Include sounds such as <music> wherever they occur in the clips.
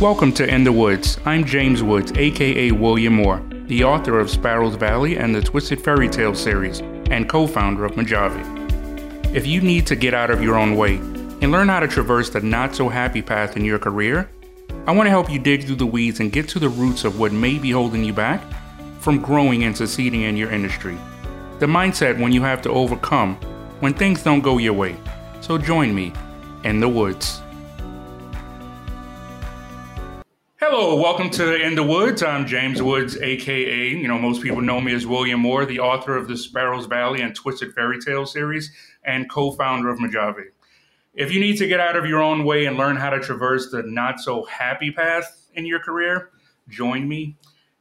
Welcome to In the Woods. I'm James Woods, aka William Moore, the author of Sparrows Valley and the Twisted Fairy Tale series, and co founder of Mojave. If you need to get out of your own way and learn how to traverse the not so happy path in your career, I want to help you dig through the weeds and get to the roots of what may be holding you back from growing and succeeding in your industry. The mindset when you have to overcome when things don't go your way. So join me in the woods. Hello, welcome to In the Woods. I'm James Woods, aka, you know, most people know me as William Moore, the author of the Sparrows Valley and Twisted Fairy Tale series and co founder of Mojave. If you need to get out of your own way and learn how to traverse the not so happy path in your career, join me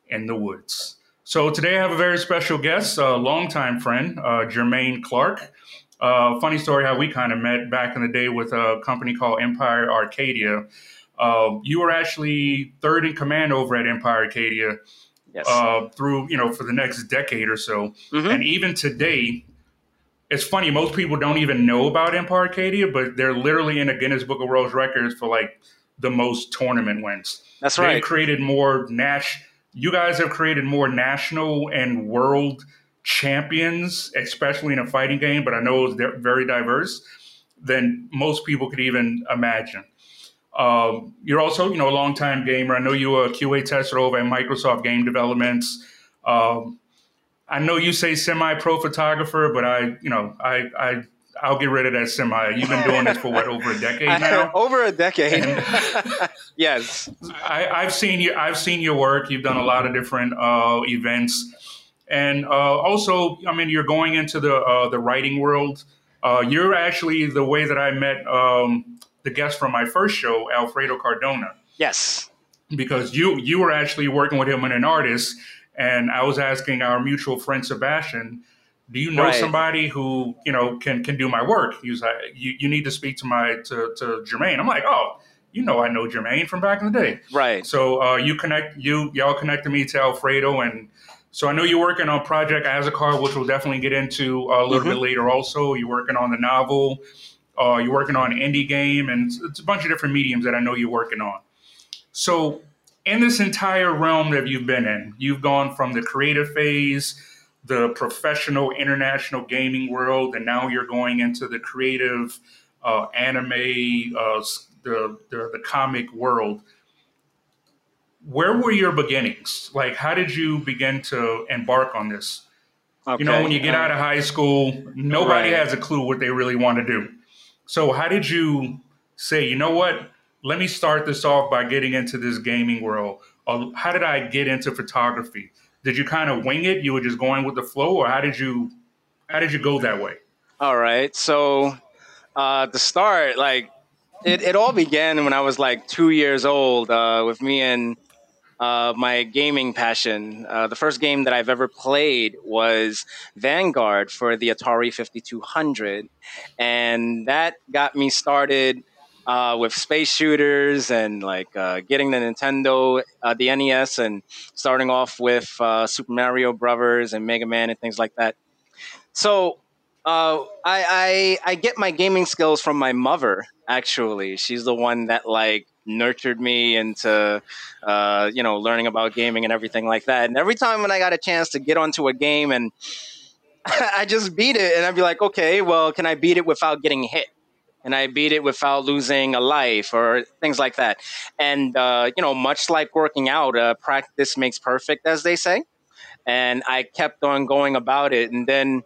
in the woods. So today I have a very special guest, a longtime friend, uh, Jermaine Clark. Uh, funny story how we kind of met back in the day with a company called Empire Arcadia. Uh, you were actually third in command over at Empire Arcadia Yes. uh, through, you know, for the next decade or so. Mhm. And even today, it's funny, most people don't even know about Empire Arcadia, but they're literally in the Guinness Book of World Records for like the most tournament wins. That's right. Right. created more Nash. You guys have created more national and world champions, especially in a fighting game. But I know it's de- very diverse than most people could even imagine. Um, you're also, you know, a longtime gamer. I know you were a QA tester over at Microsoft Game Developments. Um, I know you say semi-pro photographer, but I, you know, I, I, I'll get rid of that semi. You've been doing this for what over a decade <laughs> now. Over a decade. <laughs> Yes. I, I've seen you. I've seen your work. You've done a lot of different uh, events, and uh, also, I mean, you're going into the uh, the writing world. Uh, you're actually the way that I met um, the guest from my first show, Alfredo Cardona, Yes. because you you were actually working with him and an artist, and I was asking our mutual friend Sebastian. Do you know Right. somebody who you know can can do my work? He was like, you, you need to speak to my to, to Jermaine. I'm like, oh, you know, I know Jermaine from back in the day. Right. So uh, you connect you y'all connected me to Alfredo, and so I know you're working on Project Azucar, which we'll definitely get into uh, a little Mhm. bit later. Also, you're working on the novel. Uh, you're working on indie game, and it's, it's a bunch of different mediums that I know you're working on. So, in this entire realm that you've been in, you've gone from the creative phase, the professional international gaming world, and now you're going into the creative uh, anime, uh, the, the the comic world where were your beginnings? Like, how did you begin to embark on this? Okay. You know, when you get um, out of high school, nobody Right. has a clue what they really want to do. So, how did you say, you know what? Let me start this off by getting into this gaming world. Or how did I get into photography? Did you kind of wing it? You were just going with the flow, or how did you how did you go that way? All right. So, uh, to start, like, it, it all began when I was like two years old uh, with me and uh, my gaming passion. Uh, the first game that I've ever played was Vanguard for the Atari 5200. And that got me started uh, with space shooters and like uh, getting the Nintendo, uh, the NES, and starting off with uh, Super Mario Brothers and Mega Man and things like that. So uh, I, I I get my gaming skills from my mother. Actually, she's the one that like nurtured me into uh, you know learning about gaming and everything like that. And every time when I got a chance to get onto a game and <laughs> I just beat it, and I'd be like, okay, well, can I beat it without getting hit? And I beat it without losing a life or things like that. And uh, you know, much like working out, uh, practice makes perfect, as they say. And I kept on going about it, and then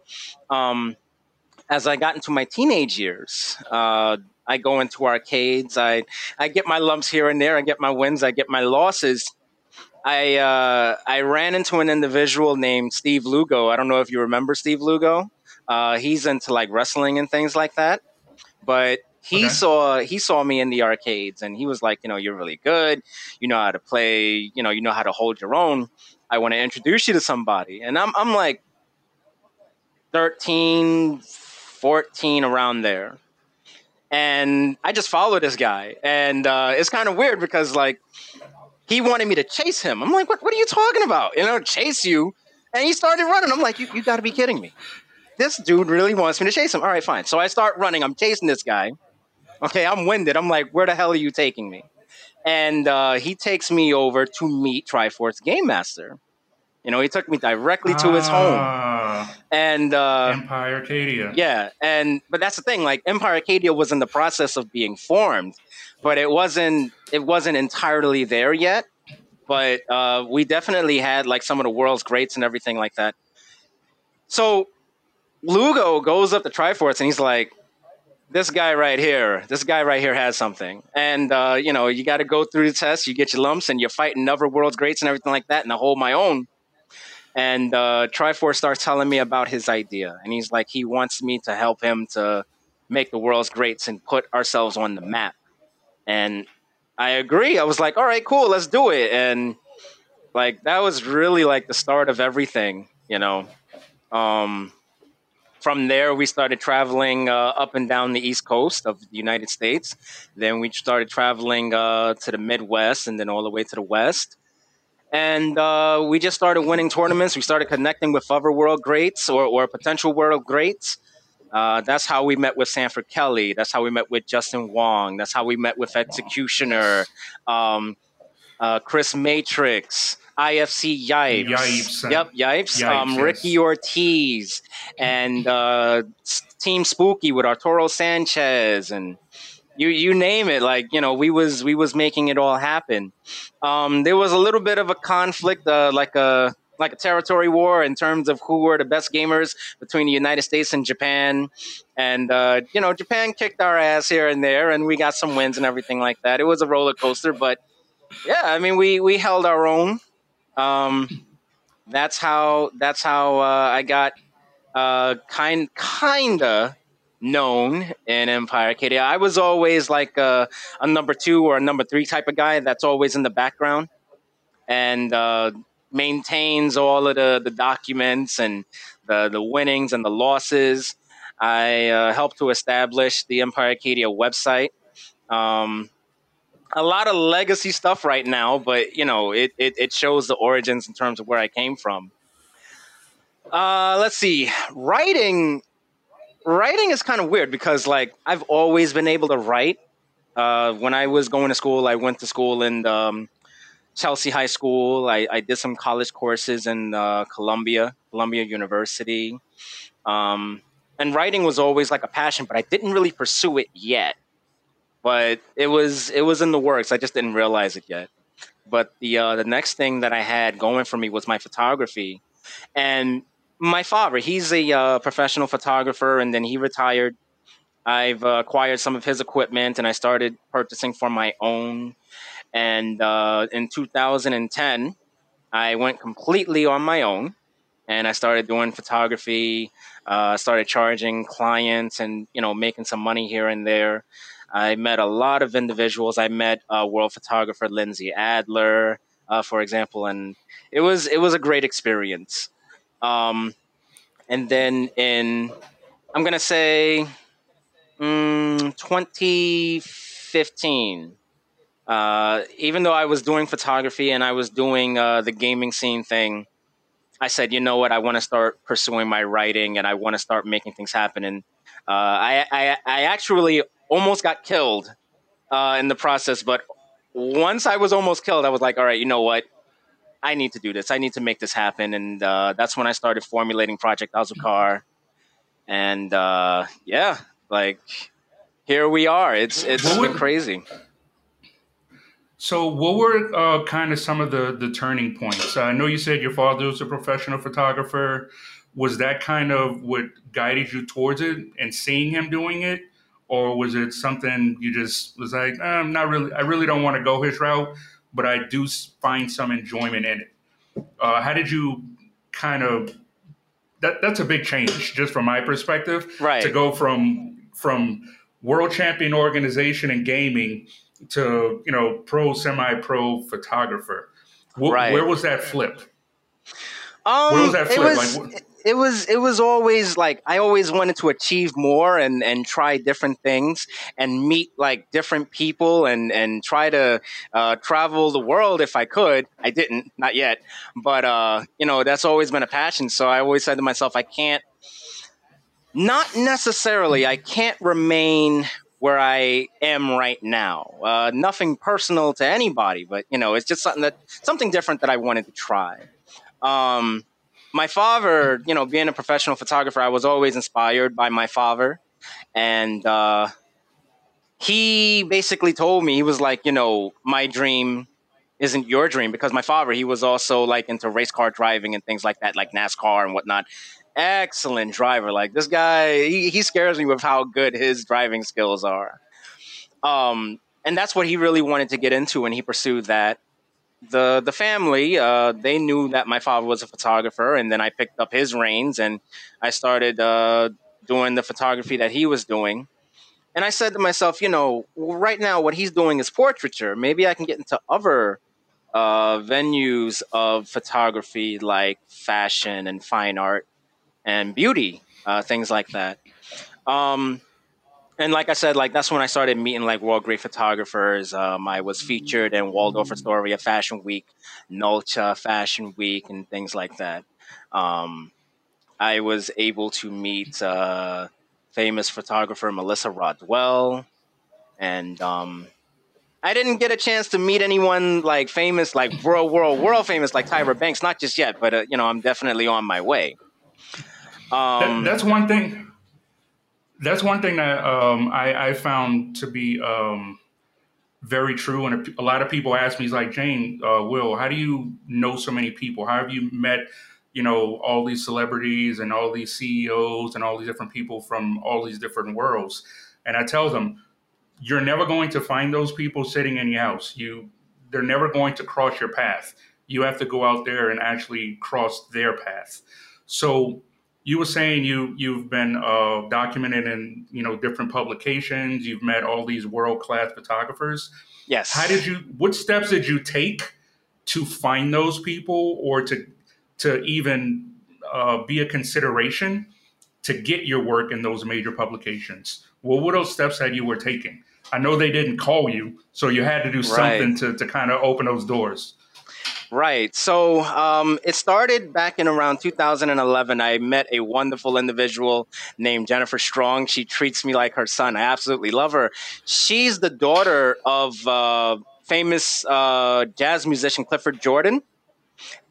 um, as I got into my teenage years, uh, I go into arcades. I I get my lumps here and there. I get my wins. I get my losses. I uh, I ran into an individual named Steve Lugo. I don't know if you remember Steve Lugo. Uh, he's into like wrestling and things like that. But he Okay. saw he saw me in the arcades, and he was like, you know, you're really good. You know how to play. You know, you know how to hold your own. I want to introduce you to somebody. And I'm I'm like 13, 14, around there. And I just follow this guy. And uh, it's kind of weird because, like, he wanted me to chase him. I'm like, what, what are you talking about? You know, chase you. And he started running. I'm like, you, you got to be kidding me. This dude really wants me to chase him. All right, fine. So I start running. I'm chasing this guy. Okay, I'm winded. I'm like, where the hell are you taking me? and uh, he takes me over to meet Triforce Game Master. You know, he took me directly to his home, Ah, and uh, Empire Arcadia. yeah, and but that's the thing. Like Empire Arcadia was in the process of being formed, but it wasn't. It wasn't entirely there yet. But uh, we definitely had like some of the world's greats and everything like that. So Lugo goes up to Triforce and he's like, "This guy right here, this guy right here has something." And uh, you know, you got to go through the test. You get your lumps, and you're fighting other world's greats and everything like that. And I hold my own. And uh, Triforce starts telling me about his idea, and he's like, he wants me to help him to make the world's greats and put ourselves on the map. And I agree. I was like, all right, cool, let's do it. And like that was really like the start of everything, you know. Um, from there, we started traveling uh, up and down the East Coast of the United States. Then we started traveling uh, to the Midwest and then all the way to the West. And uh, we just started winning tournaments. We started connecting with other world greats or, or potential world greats. Uh, that's how we met with Sanford Kelly. That's how we met with Justin Wong. That's how we met with Executioner, um, uh, Chris Matrix, IFC Yipes. Yipes. Yep, Yipes. Yipes, um, yes. Ricky Ortiz and uh, Team Spooky with Arturo Sanchez and you you name it. Like you know, we was we was making it all happen. Um, there was a little bit of a conflict, uh, like a like a territory war in terms of who were the best gamers between the United States and Japan. And uh, you know, Japan kicked our ass here and there, and we got some wins and everything like that. It was a roller coaster, but yeah, I mean, we we held our own. Um, that's how that's how uh, I got uh, kind kinda known in Empire Arcadia. I was always like a, a number two or a number three type of guy that's always in the background and uh, maintains all of the, the documents and the, the winnings and the losses. I uh, helped to establish the Empire Arcadia website. Um, a lot of legacy stuff right now, but you know, it, it, it shows the origins in terms of where I came from. Uh, let's see. Writing writing is kind of weird because like I've always been able to write. Uh, when I was going to school, I went to school in um, Chelsea High School. I, I did some college courses in uh, Columbia, Columbia University. Um, and writing was always like a passion, but I didn't really pursue it yet. But it was it was in the works. I just didn't realize it yet. But the uh, the next thing that I had going for me was my photography, and my father. He's a uh, professional photographer, and then he retired. I've uh, acquired some of his equipment, and I started purchasing for my own. And uh, in 2010, I went completely on my own, and I started doing photography. Uh, started charging clients, and you know, making some money here and there. I met a lot of individuals. I met uh, world photographer Lindsay Adler, uh, for example, and it was it was a great experience. Um, and then in, I'm gonna say, mm, 2015. Uh, even though I was doing photography and I was doing uh, the gaming scene thing, I said, you know what, I want to start pursuing my writing and I want to start making things happen. And uh, I, I, I actually almost got killed uh, in the process, but once I was almost killed, I was like, all right, you know what, I need to do this. I need to make this happen. And uh, that's when I started formulating Project Azucar. And uh, yeah, like here we are. It's it's What been crazy. So, what were uh, kind of some of the the turning points? I know you said your father was a professional photographer. Was that kind of what guided you towards it and seeing him doing it, or was it something you just was like, "Eh, I'm not really, I really don't want to go his route, but I do find some enjoyment in it. Uh, how did you kind of? That that's a big change, just from my perspective, Right. to go from from world champion organization in gaming to you know pro semi pro photographer. Wh- Right. Where was that flip? Um, Where was that flip? was, Like, it was it was always like I always wanted to achieve more and and try different things and meet like different people and and try to uh, travel the world if I could. I didn't, not yet, but uh, you know that's always been a passion. So I always said to myself, I can't. Not necessarily. I can't remain where I am right now. Uh, nothing personal to anybody, but you know, it's just something that something different that I wanted to try. Um, my father, you know, being a professional photographer, I was always inspired by my father, and uh, he basically told me he was like, you know, my dream isn't your dream because my father he was also like into race car driving and things like that, like NASCAR and whatnot. Excellent driver, like this guy, he, he scares me with how good his driving skills are. Um, and that's what he really wanted to get into, and he pursued that the the family uh, they knew that my father was a photographer, and then I picked up his reins and I started uh, doing the photography that he was doing. And I said to myself, you know, right now what he's doing is portraiture. Maybe I can get into other uh, venues of photography like fashion and fine art and beauty, uh, things like that. Um, and like I said, like that's when I started meeting like world great photographers. Um, I was featured in Waldorf Astoria Fashion Week, NOLCHA Fashion Week, and things like that. Um, I was able to meet uh, famous photographer Melissa Rodwell, and um, I didn't get a chance to meet anyone like famous, like world, world, world famous, like Tyra Banks. Not just yet, but uh, you know, I'm definitely on my way. Um, that, that's one thing that's one thing that um, I, I, found to be um, very true. And a, a, lot of people ask me, "He's like, Jane, uh, Will, how do you know so many people? How have you met, you know, all these celebrities and all these CEOs and all these different people from all these different worlds?" And I tell them, "You're never going to find those people sitting in your house. You, they're never going to cross your path. You have to go out there and actually cross their path." So you were saying you you've been uh, documented in you know different publications. You've met all these world class photographers. Yes. How did you? What steps did you take to find those people, or to to even uh, be a consideration to get your work in those major publications? What were those steps that you were taking? I know they didn't call you, so you had to do something right. to to kind of open those doors. Right. So um, it started back in around 2011. I met a wonderful individual named Jennifer Strong. She treats me like her son. I absolutely love her. She's the daughter of uh, famous uh, jazz musician Clifford Jordan.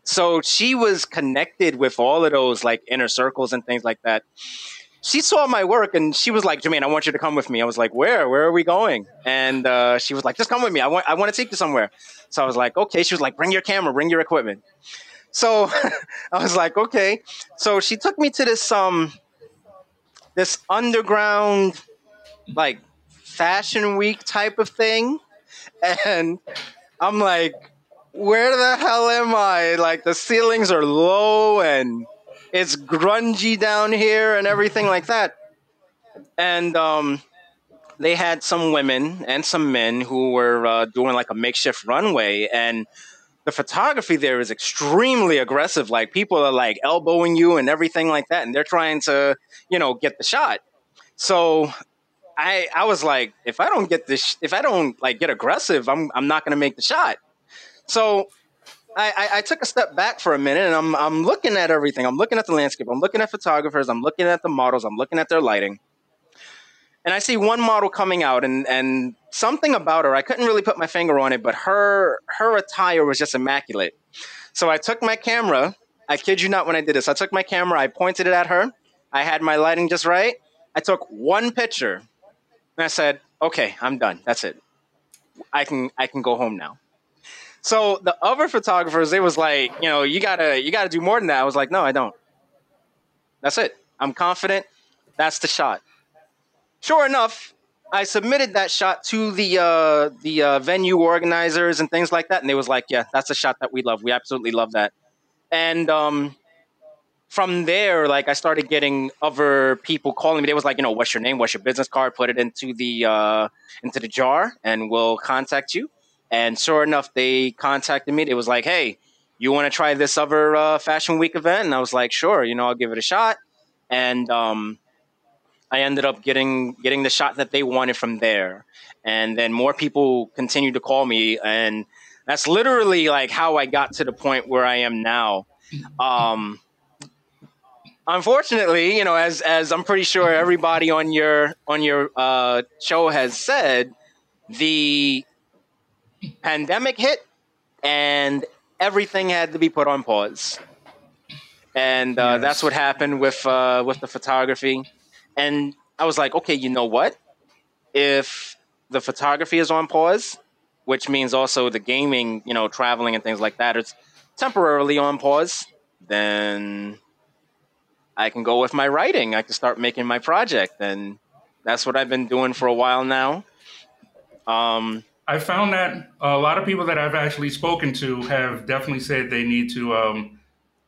So she was connected with all of those like inner circles and things like that she saw my work and she was like, Jermaine, I want you to come with me. I was like, where? Where are we going? And uh, she was like, just come with me. I want, I want to take you somewhere. So I was like, okay. She was like, bring your camera, bring your equipment. So <laughs> I was like, okay. So she took me to this um this underground like fashion week type of thing. And I'm like, where the hell am I? Like the ceilings are low and it's grungy down here and everything like that. And um, they had some women and some men who were uh, doing like a makeshift runway, and the photography there is extremely aggressive. Like people are like elbowing you and everything like that, and they're trying to, you know, get the shot. So I I was like, if I don't get this, if I don't like get aggressive, I'm I'm not gonna make the shot. So I, I, took a step back for a minute and I'm, I'm looking at everything. I'm looking at the landscape. I'm looking at photographers. I'm looking at the models. I'm looking at their lighting. And I see one model coming out and, and something about her, I couldn't really put my finger on it, but her, her attire was just immaculate. So I took my camera. I kid you not when I did this. I took my camera. I pointed it at her. I had my lighting just right. I took one picture and I said, okay, I'm done. That's it. I can, I can go home now. So the other photographers, it was like, you know, you gotta you gotta do more than that. I was like, no, I don't. That's it. I'm confident. That's the shot. Sure enough, I submitted that shot to the uh, the uh, venue organizers and things like that, and they was like, yeah, that's a shot that we love. We absolutely love that. And um, from there, like I started getting other people calling me. They was like, you know, what's your name? What's your business card? Put it into the uh, into the jar, and we'll contact you. And sure enough, they contacted me. It was like, hey, you want to try this other uh, Fashion Week event? And I was like, sure, you know, I'll give it a shot. And um, I ended up getting getting the shot that they wanted from there. And then more people continued to call me, and that's literally like how I got to the point where I am now. Um, unfortunately, you know, as as I'm pretty sure everybody on your on your uh, show has said, the pandemic hit and everything had to be put on pause. And uh, yes. that's what happened with uh, with the photography. And I was like, okay, you know what? If the photography is on pause, which means also the gaming, you know, traveling and things like that, it's temporarily on pause, then I can go with my writing. I can start making my project. And that's what I've been doing for a while now. Um, I found that a lot of people that I've actually spoken to have definitely said they need to. Um,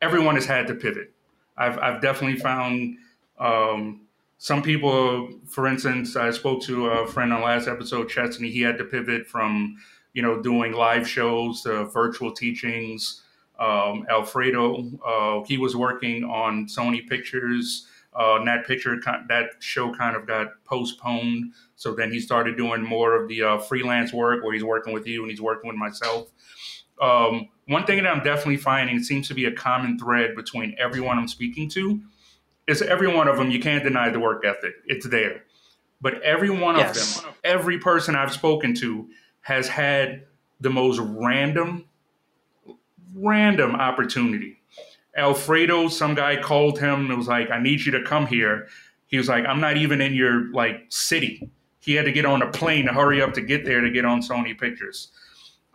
everyone has had to pivot. I've I've definitely found um, some people. For instance, I spoke to a friend on last episode, Chesney. He had to pivot from you know doing live shows to virtual teachings. Um, Alfredo, uh, he was working on Sony Pictures. Uh, that picture, that show kind of got postponed so then he started doing more of the uh, freelance work where he's working with you and he's working with myself. Um, one thing that I'm definitely finding seems to be a common thread between everyone I'm speaking to is every one of them, you can't deny the work ethic. It's there. But every one yes. of them, every person I've spoken to has had the most random, random opportunity. Alfredo, some guy called him and was like, I need you to come here. He was like, I'm not even in your like city. He had to get on a plane to hurry up to get there to get on Sony Pictures.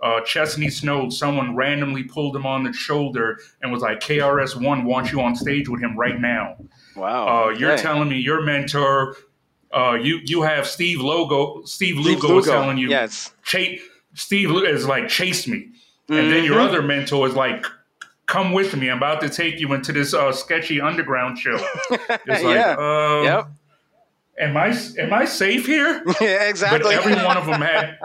Uh, Chesney Snow, someone randomly pulled him on the shoulder and was like, KRS One wants you on stage with him right now. Wow. Uh, you're telling me your mentor, uh, you you have Steve Logo, Steve, Steve Lugo, Lugo telling you, yes, chase, Steve is like chase me, mm-hmm. and then your mm-hmm. other mentor is like, come with me. I'm about to take you into this uh, sketchy underground show. <laughs> It's like, yeah. Uh, yep am I am I safe here? <laughs> yeah, exactly. But every one of them had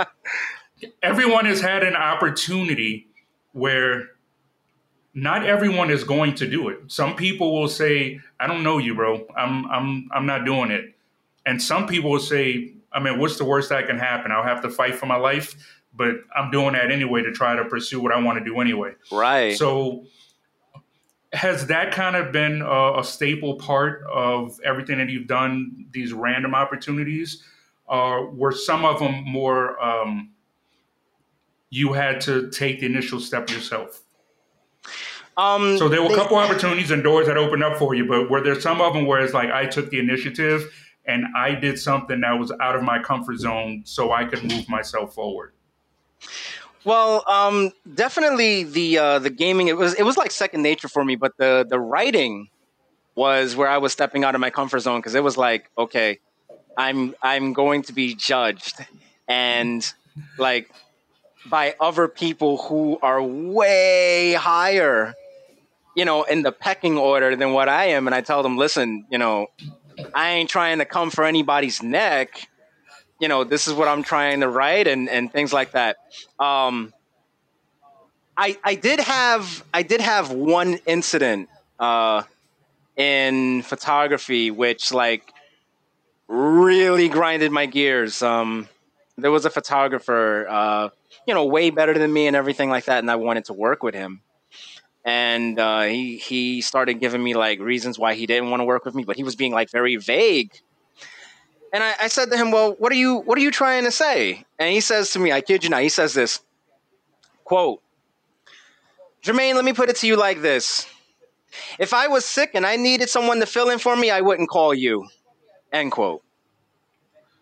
<laughs> everyone has had an opportunity where not everyone is going to do it. Some people will say, "I don't know you, bro. I'm I'm I'm not doing it." And some people will say, "I mean, what's the worst that can happen? I'll have to fight for my life, but I'm doing that anyway to try to pursue what I want to do anyway." Right. So has that kind of been a, a, staple part of everything that you've done these random opportunities? Or were some of them more um, you had to take the initial step yourself? Um, so there were a couple opportunities and doors that opened up for you but were there some of them where it's like i took the initiative and i did something that was out of my comfort zone so i could move myself forward well, um, definitely the uh, the gaming it was it was like second nature for me, but the the writing was where I was stepping out of my comfort zone because it was like, okay, I'm I'm going to be judged. And like by other people who are way higher, you know, in the pecking order than what I am, and I tell them, listen, you know, I ain't trying to come for anybody's neck you know, this is what I'm trying to write and, and things like that. Um, I, I did have I did have one incident uh, in photography which like really grinded my gears. Um, there was a photographer, uh, you know, way better than me and everything like that, and I wanted to work with him. And uh, he he started giving me like reasons why he didn't want to work with me, but he was being like very vague and I, I, said to him, "Well, what are you what are you trying to say?" And he says to me, "I kid you not." He says this quote, "Jermaine, let me put it to you like this: If I was sick and I needed someone to fill in for me, I wouldn't call you." End quote.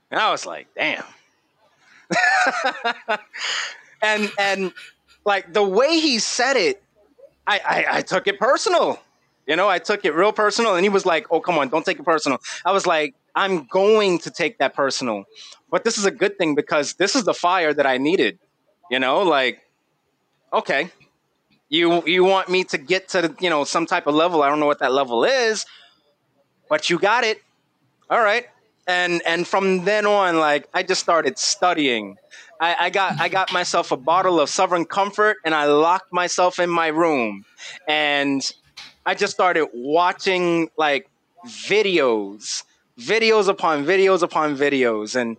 And I was like, "Damn." <laughs> and and like the way he said it, I, I, I took it personal. You know, I took it real personal, and he was like, "Oh, come on, don't take it personal." I was like, "I'm going to take that personal, but this is a good thing because this is the fire that I needed." You know, like, okay, you you want me to get to you know some type of level? I don't know what that level is, but you got it. All right, and and from then on, like, I just started studying. I, got I got myself a bottle of Southern Comfort, and I locked myself in my room, and I just started watching like videos, videos upon videos upon videos, and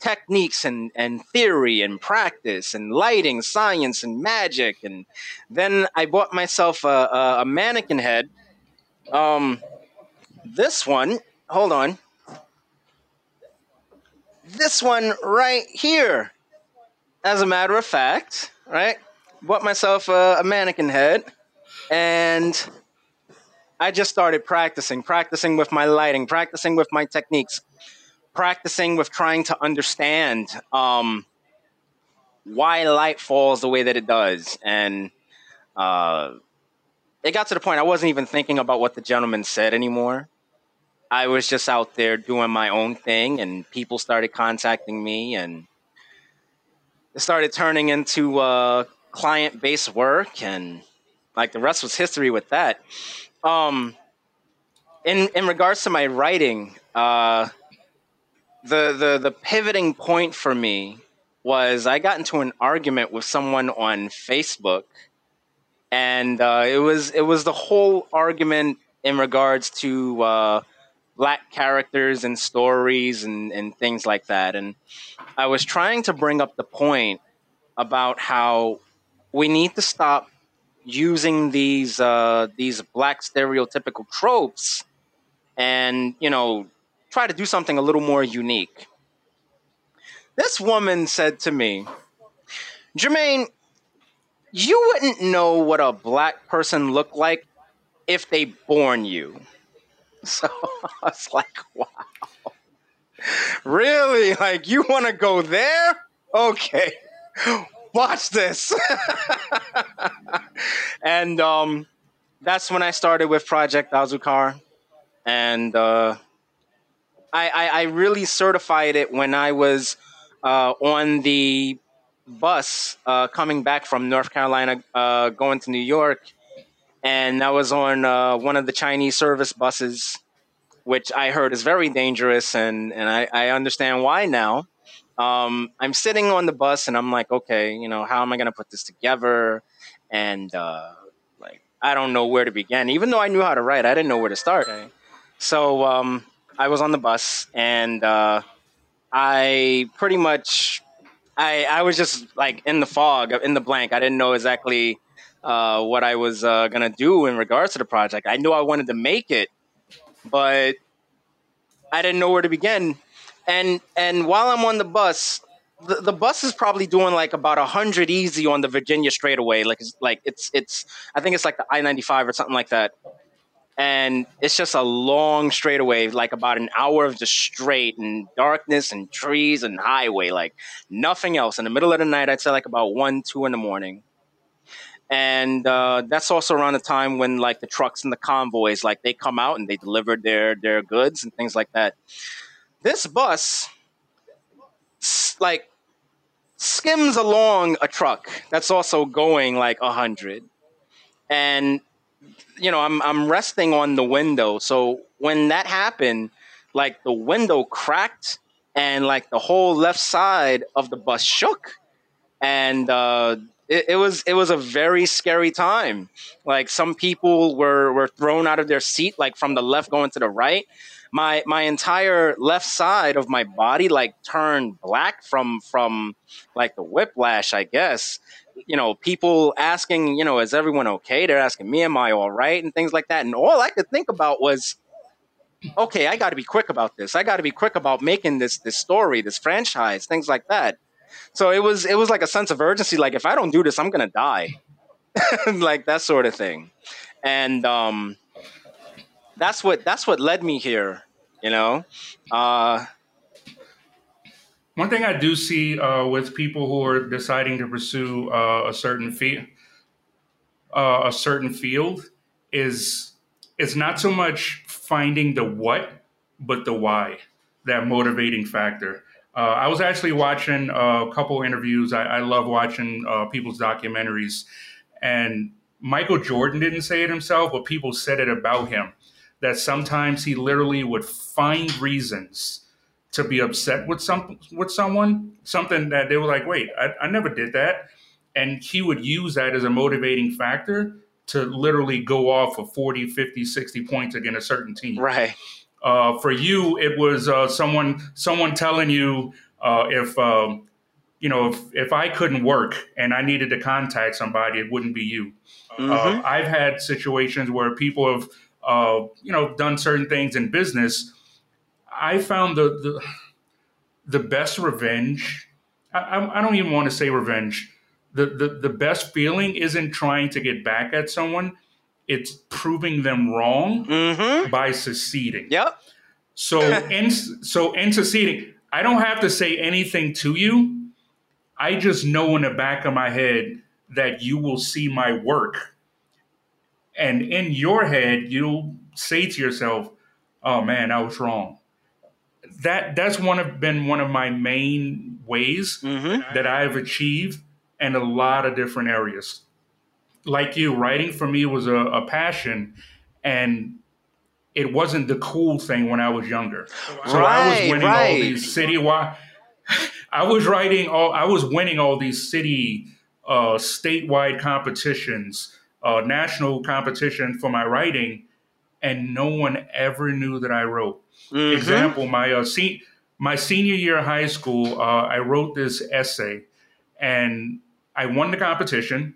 techniques and, and theory and practice and lighting, science and magic. And then I bought myself a, a, a mannequin head. Um, this one, hold on. This one right here. As a matter of fact, right? Bought myself a, a mannequin head and I just started practicing, practicing with my lighting, practicing with my techniques, practicing with trying to understand um, why light falls the way that it does. And uh, it got to the point I wasn't even thinking about what the gentleman said anymore. I was just out there doing my own thing, and people started contacting me, and it started turning into uh, client based work, and like the rest was history with that. Um, in in regards to my writing, uh, the the the pivoting point for me was I got into an argument with someone on Facebook, and uh, it was it was the whole argument in regards to uh, black characters and stories and, and things like that. And I was trying to bring up the point about how we need to stop using these uh, these black stereotypical tropes and you know try to do something a little more unique. This woman said to me, Jermaine, you wouldn't know what a black person looked like if they born you. <laughs> So I was like, wow. Really? Like, you want to go there? Okay. Watch this. <laughs> and um, that's when I started with Project Azucar. And uh, I, I, I really certified it when I was uh, on the bus uh, coming back from North Carolina, uh, going to New York, and I was on uh, one of the Chinese service buses, which I heard is very dangerous, and and I, I understand why now. Um, I'm sitting on the bus, and I'm like, okay, you know, how am I going to put this together? And uh, like, I don't know where to begin. Even though I knew how to write, I didn't know where to start. Okay. So um, I was on the bus, and uh, I pretty much I I was just like in the fog, in the blank. I didn't know exactly uh, what I was uh, gonna do in regards to the project. I knew I wanted to make it, but I didn't know where to begin. And and while I'm on the bus, the, the bus is probably doing like about hundred easy on the Virginia straightaway. Like it's like it's it's I think it's like the I ninety five or something like that and it's just a long straightaway, like about an hour of just straight and darkness and trees and highway, like nothing else. In the middle of the night, I'd say like about one, two in the morning. And uh, that's also around the time when like the trucks and the convoys, like they come out and they deliver their their goods and things like that. This bus, like, skims along a truck that's also going like a hundred, and you know, I'm I'm resting on the window. So when that happened, like the window cracked and like the whole left side of the bus shook. And uh, it, it, was it was a very scary time. Like some people were were thrown out of their seat, like from the left going to the right. My my entire left side of my body like turned black from from like the whiplash, I guess you know, people asking, you know, is everyone okay? They're asking me, am I all right? And things like that. And all I could think about was, okay, I got to be quick about this. I got to be quick about making this this story, this franchise, things like that. So it was it was like a sense of urgency. Like if I don't do this, I'm gonna die, <laughs> like that sort of thing. And um, that's what that's what led me here. You know, uh, one thing I do see uh, with people who are deciding to pursue uh, a certain field, uh, a certain field, is it's not so much finding the what, but the why, that motivating factor. Uh, I was actually watching a couple interviews. I, I love watching uh, people's documentaries, and Michael Jordan didn't say it himself, but people said it about him. That sometimes he literally would find reasons to be upset with some with someone, something that they were like, wait, I, I never did that. And he would use that as a motivating factor to literally go off of 40, 50, 60 points against a certain team. Right. Uh, for you, it was uh, someone someone telling you uh, if um, you know if, if I couldn't work and I needed to contact somebody, it wouldn't be you. Uh, mm-hmm. I've had situations where people have uh, you know, done certain things in business, I found the the, the best revenge. I, I don't even want to say revenge. The, the the best feeling isn't trying to get back at someone; it's proving them wrong Mm-hmm. by succeeding. Yep. So <laughs> in so in succeeding, I don't have to say anything to you. I just know in the back of my head that you will see my work. And in your head, you'll say to yourself, "Oh man, I was wrong." That that's one of been one of my main ways Mm-hmm. that I've achieved in a lot of different areas. Like you, writing for me was a, a passion, and it wasn't the cool thing when I was younger. So I was Right, winning all right. these citywide. <laughs> I was writing all. I was winning all these city, uh, statewide competitions, uh, national competition for my writing, and no one ever knew that I wrote. Mhm. Example: my uh, se- my senior year of high school, uh, I wrote this essay, and I won the competition.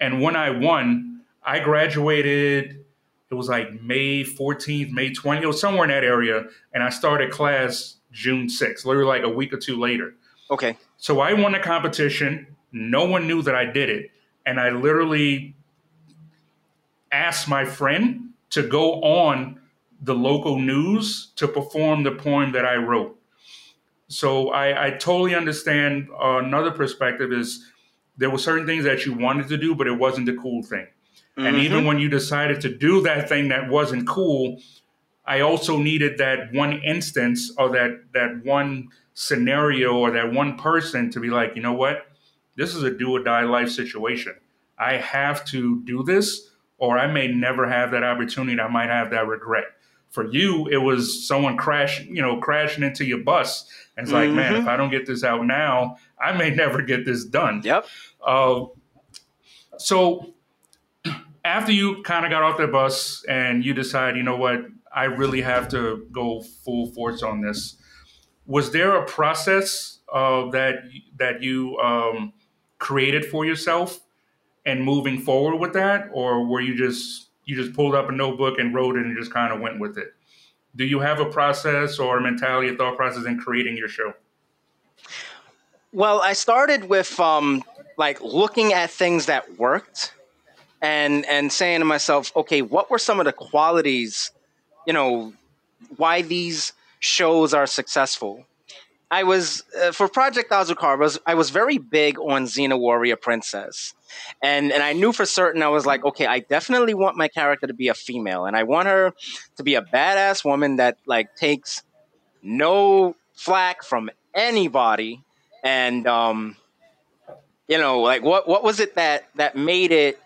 And when I won, I graduated. It was like May 14th, May 20th, it was somewhere in that area. And I started class June 6th, literally like a week or two later. Okay. So I won the competition. No one knew that I did it. And I literally asked my friend to go on the local news to perform the poem that I wrote. So I, I totally understand. Uh, another perspective is there were certain things that you wanted to do, but it wasn't the cool thing. And Mhm. even when you decided to do that thing that wasn't cool, I also needed that one instance or that that one scenario or that one person to be like, you know what, this is a do or die life situation. I have to do this, or I may never have that opportunity. I might have that regret. For you, it was someone crashing, you know, crashing into your bus, and it's like, man, if I don't get this out now, I may <laughs> never get this done. Yep. Uh, so after you kind of got off the bus and you decide, you know what, I really have to go full force on this. Was there a process uh, that that you um, created for yourself and moving forward with that, or were you just you just pulled up a notebook and wrote it and just kind of went with it? Do you have a process or a mentality, a thought process in creating your show? Well, I started with um, like looking at things that worked, and and saying to myself, okay, what were some of the qualities, you know, why these shows are successful. I was uh, for Project Azucar. Was I was very big on Xena Warrior Princess, and and I knew for certain I was like, okay, I definitely want my character to be a female, and I want her to be a badass woman that like takes no flack from anybody, and um, you know, like what what was it that that made it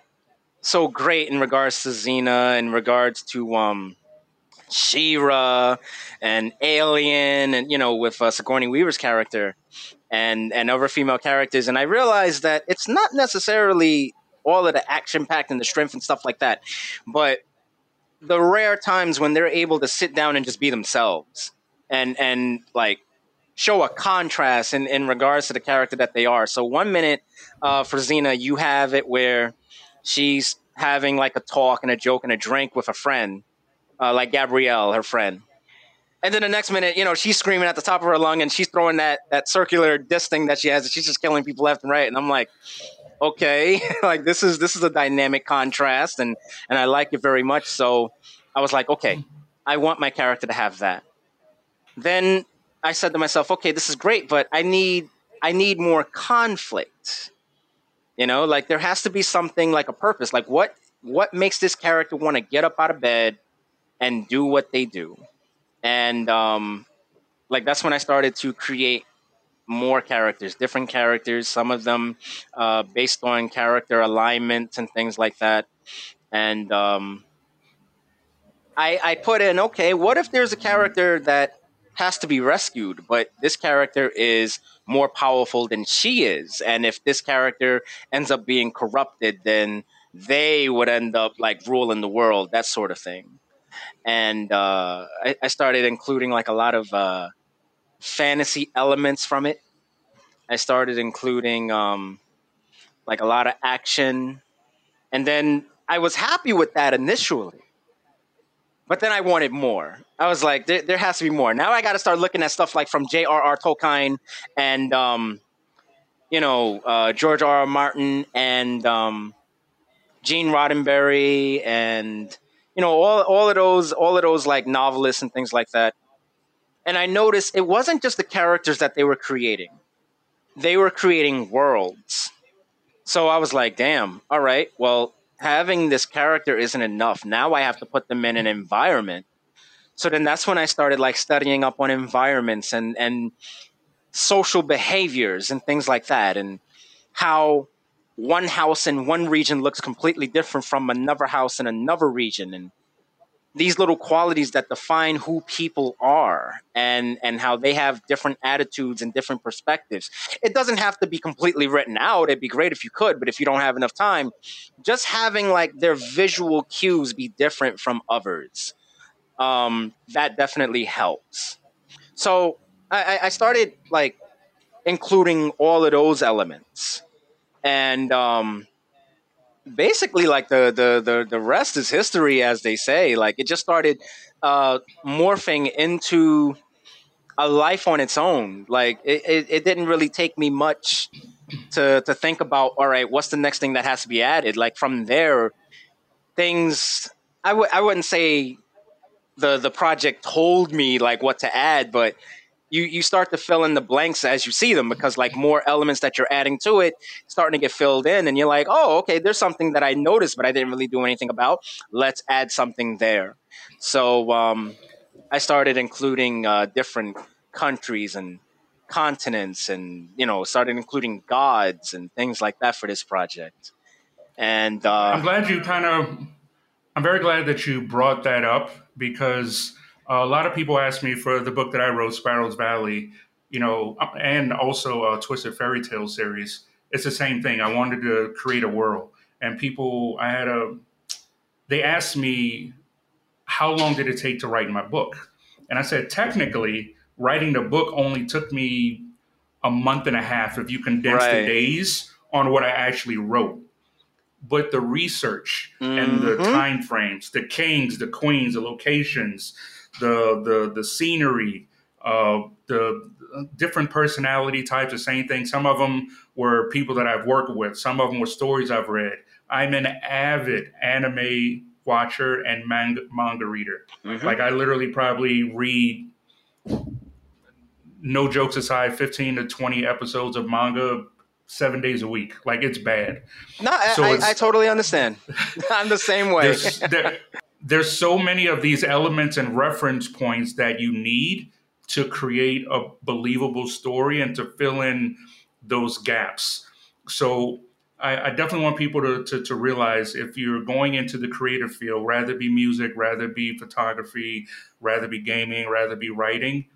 so great in regards to Xena, in regards to um, She-Ra and Alien, and you know, with uh, Sigourney Weaver's character and and other female characters, and I realized that it's not necessarily all of the action packed and the strength and stuff like that, but the rare times when they're able to sit down and just be themselves and and like show a contrast in, in regards to the character that they are. So one minute uh, for Xena, you have it where she's having like a talk and a joke and a drink with a friend, uh, like Gabrielle, her friend. And then the next minute, you know, she's screaming at the top of her lung and she's throwing that that circular disc thing that she has, and she's just killing people left and right. And I'm like, okay, <laughs> like this is this is a dynamic contrast, and and I like it very much. So I was like, okay, I want my character to have that. Then I said to myself, okay, this is great, but I need I need more conflict. You know, like there has to be something like a purpose. Like what what makes this character want to get up out of bed and do what they do? And um like that's when I started to create more characters, different characters, some of them uh, based on character alignment and things like that. And um, I, I put in, okay, what if there's a character that has to be rescued, but this character is more powerful than she is? And if this character ends up being corrupted, then they would end up like ruling the world, that sort of thing. And uh, I, I started including like a lot of uh, fantasy elements from it. I started including um, like a lot of action, and then I was happy with that initially. but then I wanted more. I was like, there, there has to be more. Now I got to start looking at stuff like from J.R.R. Tolkien and, um, you know, uh, George R. R. Martin and um, Gene Roddenberry and you know all all of those all of those like novelists and things like that. And I noticed it wasn't just the characters that they were creating; they were creating worlds. So I was like, damn, all right, well, having this character isn't enough. Now I have to put them in an environment. So then that's when I started like studying up on environments and and social behaviors and things like that and how one house in one region looks completely different from another house in another region. And these little qualities that define who people are and and how they have different attitudes and different perspectives. It doesn't have to be completely written out. It'd be great if you could but if you don't have enough time just having like their visual cues be different from others um, that definitely helps. So I, I started like including all of those elements and um, basically like the, the the the rest is history as they say. Like it just started uh morphing into a life on its own. Like it, it, it, didn't really take me much to to think about all right what's the next thing that has to be added? Like from there things I w- I wouldn't say the the project told me like what to add but you you start to fill in the blanks as you see them because like more elements that you're adding to it starting to get filled in and you're like oh okay there's something that i noticed but i didn't really do anything about. Let's add something there. So um, i started including uh, different countries and continents and you know started including gods and things like that for this project. And uh, i'm glad you kind of i'm very glad that you brought that up because a lot of people ask me for the book that I wrote, Spiral's Valley, you know, and also a Twisted Fairy Tale series. It's the same thing. I wanted to create a world, and people, I had a, they asked me, how long did it take to write my book? And I said, technically, writing the book only took me a month and a half if you condense right. the days on what I actually wrote but the research mm-hmm. and the mm-hmm. time frames, the kings, the queens, the locations, the the the scenery, uh, the different personality types, the same thing. Some of them were people that I've worked with. Some of them were stories I've read. I'm an avid anime watcher and manga, manga reader. Mm-hmm. Like I literally probably read, no jokes aside, 15 to 20 episodes of manga seven days a week. Like it's bad. No, so I, I, I, totally understand. <laughs> I'm the same way. there, there's so many of these elements and reference points that you need to create a believable story and to fill in those gaps. So I, I definitely want people to, to, to, realize if you're going into the creative field, rather be music, rather be photography, rather be gaming, rather be writing,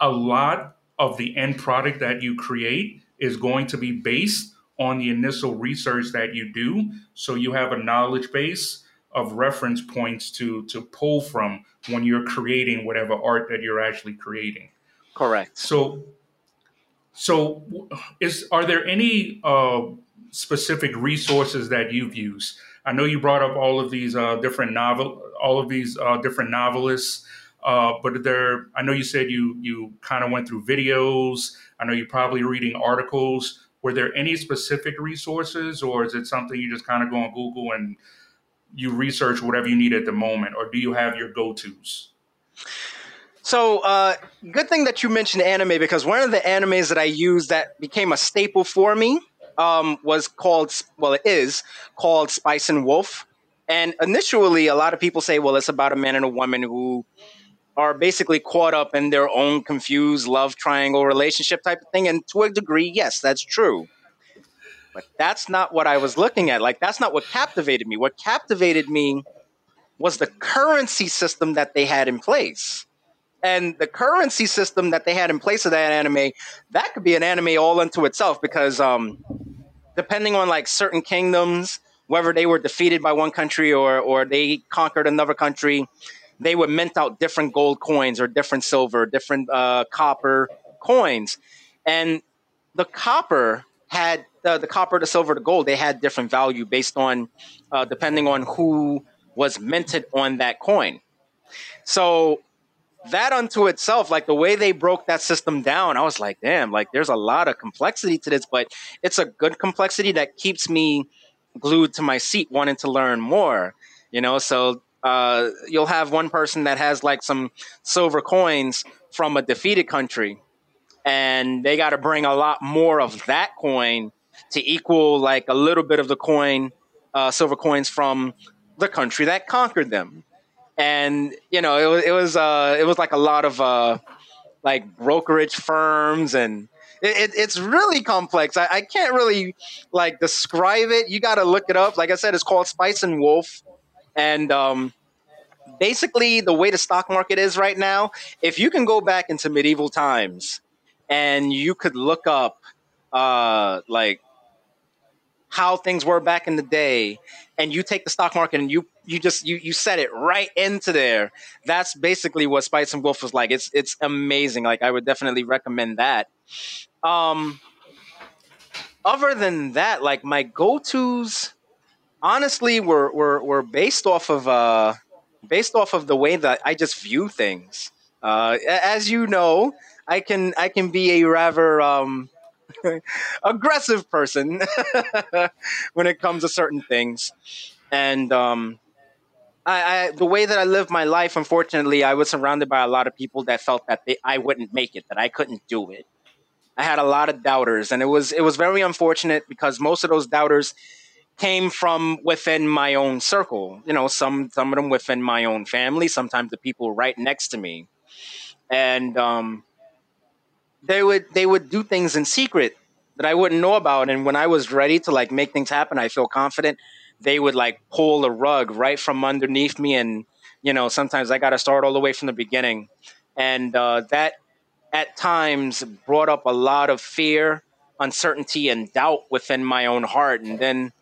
a lot of the end product that you create is going to be based on the initial research that you do. So you have a knowledge base of reference points to to pull from when you're creating whatever art that you're actually creating. Correct. So, so is are there any uh, specific resources that you've used? I know you brought up all of these uh, different novel, all of these uh, different novelists, uh, but there. I know you said you you kind of went through videos. I know you're probably reading articles. Were there any specific resources, or is it something you just kind of go on Google and you research whatever you need at the moment, or do you have your go tos? So, uh, good thing that you mentioned anime because one of the animes that I used that became a staple for me um, was called, well, it is called Spice and Wolf. And initially, a lot of people say, well, it's about a man and a woman who are basically caught up in their own confused love triangle relationship type of thing. And to a degree, yes, that's true. But that's not what I was looking at. Like, that's not what captivated me. What captivated me was the currency system that they had in place. And the currency system that they had in place of that anime, that could be an anime all unto itself because um, depending on like certain kingdoms, whether they were defeated by one country or, or they conquered another country, they would mint out different gold coins or different silver, different uh, copper coins. And the copper had the, the copper, the silver, the gold, they had different value based on uh, depending on who was minted on that coin. So that unto itself, like the way they broke that system down, I was like, damn, like there's a lot of complexity to this, but it's a good complexity that keeps me glued to my seat wanting to learn more. You know, so uh, you'll have one person that has like some silver coins from a defeated country, and they got to bring a lot more of that coin to equal like a little bit of the coin, uh, silver coins from the country that conquered them. And you know, it was it was uh, it was like a lot of uh, like brokerage firms and it, it's really complex. I, I, can't really like describe it. You got to look it up. Like I said, it's called Spice and Wolf, and um, basically the way the stock market is right now. If you can go back into medieval times and you could look up uh, like how things were back in the day and you take the stock market and you you just you you set it right into there. That's basically what spice and wolf was like. It's it's amazing. Like i would definitely recommend that. Um other than that like my go-to's honestly were were, were based off of uh based off of the way that i just view things. Uh as you know i can i can be a rather um <laughs> aggressive person <laughs> when it comes to certain things. And um, I, I, the way that I live my life, unfortunately, I was surrounded by a lot of people that felt that they, I wouldn't make it, that I couldn't do it. I had a lot of doubters, and it was it was very unfortunate because most of those doubters came from within my own circle. You know, some some of them within my own family, sometimes the people right next to me, and um, they would they would do things in secret that I wouldn't know about. And when I was ready to like make things happen, I feel confident. They would like pull the rug right from underneath me, and you know sometimes I got to start all the way from the beginning, and uh, that at times brought up a lot of fear, uncertainty, and doubt within my own heart. And then